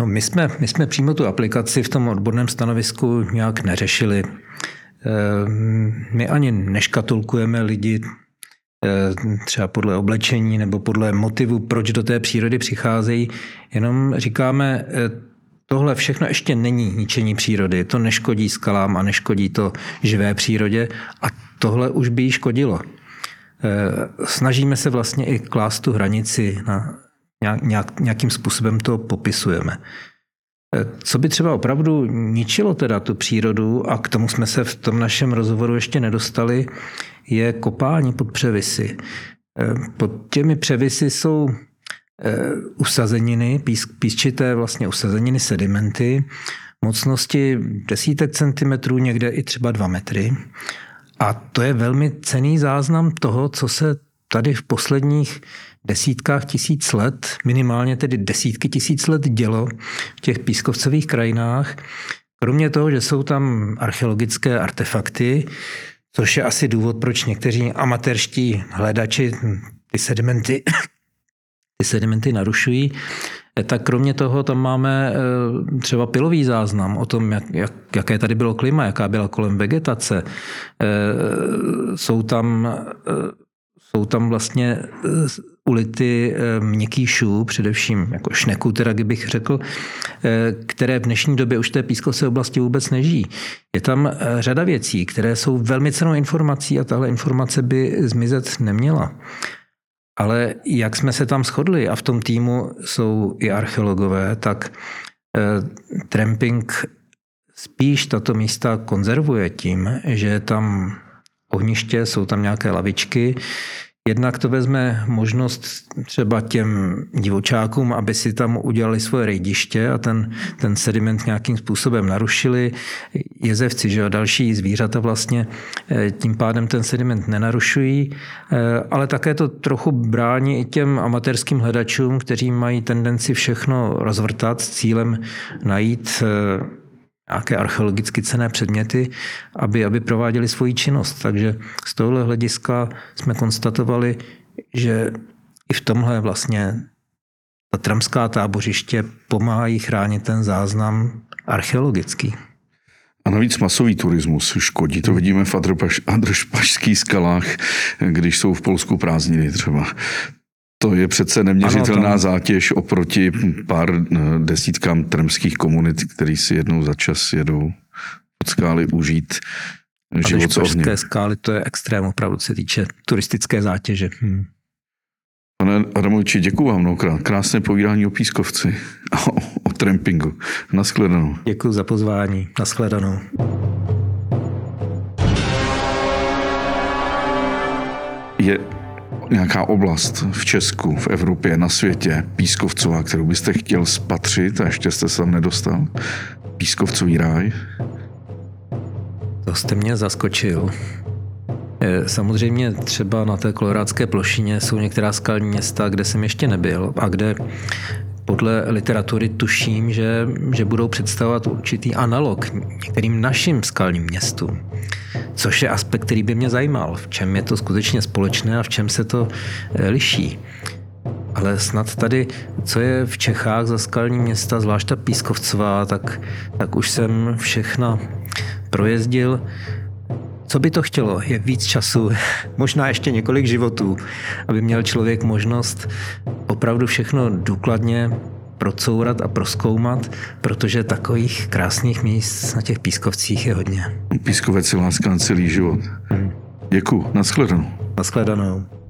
No, my, jsme, my jsme přímo tu aplikaci v tom odborném stanovisku nějak neřešili. Ehm, my ani neškatulkujeme lidi eh, třeba podle oblečení nebo podle motivu, proč do té přírody přicházejí. Jenom říkáme, eh, Tohle všechno ještě není ničení přírody. To neškodí skalám a neškodí to živé přírodě a tohle už by jí škodilo. Eh, snažíme se vlastně i klást tu hranici, na, nějak, nějakým způsobem to popisujeme. Eh, co by třeba opravdu ničilo teda tu přírodu, a k tomu jsme se v tom našem rozhovoru ještě nedostali, je kopání pod převisy. Eh, pod těmi převisy jsou usazeniny, pís, písčité vlastně usazeniny, sedimenty, mocnosti desítek centimetrů, někde i třeba dva metry. A to je velmi cený záznam toho, co se tady v posledních desítkách tisíc let, minimálně tedy desítky tisíc let dělo v těch pískovcových krajinách. Kromě toho, že jsou tam archeologické artefakty, což je asi důvod, proč někteří amatérští hledači ty sedimenty ty sedimenty narušují, tak kromě toho tam máme eh, třeba pilový záznam o tom, jak, jak, jaké tady bylo klima, jaká byla kolem vegetace. Eh, jsou tam, eh, jsou tam vlastně ulity měkkýšů, především jako šneků, teda kdybych řekl, které v dnešní době už té pískovské oblasti vůbec nežijí. Je tam řada věcí, které jsou velmi cenou informací a tahle informace by zmizet neměla. Ale jak jsme se tam shodli, a v tom týmu jsou i archeologové, tak eh, tramping spíš tato místa konzervuje tím, že tam ohniště, jsou tam nějaké lavičky, Jednak to vezme možnost třeba těm divočákům, aby si tam udělali svoje rejdiště a ten, ten sediment nějakým způsobem narušili. Jezevci, že jo, další zvířata vlastně eh, tím pádem ten sediment nenarušují, eh, ale také to trochu brání i těm amatérským hledačům, kteří mají tendenci všechno rozvrtat s cílem najít eh, nějaké archeologicky cené předměty, aby, aby prováděli svoji činnost. Takže z tohohle hlediska jsme konstatovali, že i v tomhle vlastně ta tramská tábořiště pomáhají chránit ten záznam archeologický. A navíc masový turismus škodí. To vidíme v Adrošpašských skalách, když jsou v Polsku prázdniny třeba. To je přece neměřitelná ano, tam... zátěž oproti pár eh, desítkám tremských komunit, který si jednou za čas jedou od skály užít život z skály to je extrém opravdu, se týče turistické zátěže. Hmm. Pane Adamoviči, děkuji vám mnohokrát. Krásné povídání o pískovci a o, o trampingu. Naschledanou. Děkuji za pozvání. Naschledanou. Je nějaká oblast v Česku, v Evropě, na světě, pískovcová, kterou byste chtěl spatřit a ještě jste se tam nedostal? Pískovcový ráj? To jste mě zaskočil. E, samozřejmě třeba na té kolorádské plošině jsou některá skalní města, kde jsem ještě nebyl a kde podle literatury tuším, že, že budou představovat určitý analog některým našim skalním městům. Což je aspekt, který by mě zajímal. V čem je to skutečně společné a v čem se to eh, liší. Ale snad tady, co je v Čechách za skalní města, zvlášť ta Pískovcová, tak, tak už jsem všechna projezdil. Co by to chtělo, je víc času, možná ještě několik životů, aby měl člověk možnost opravdu všechno důkladně procourat a proskoumat, protože takových krásných míst na těch pískovcích je hodně. Pískovec je láska na celý život. Děkuji, nashledanou. Naschledanou.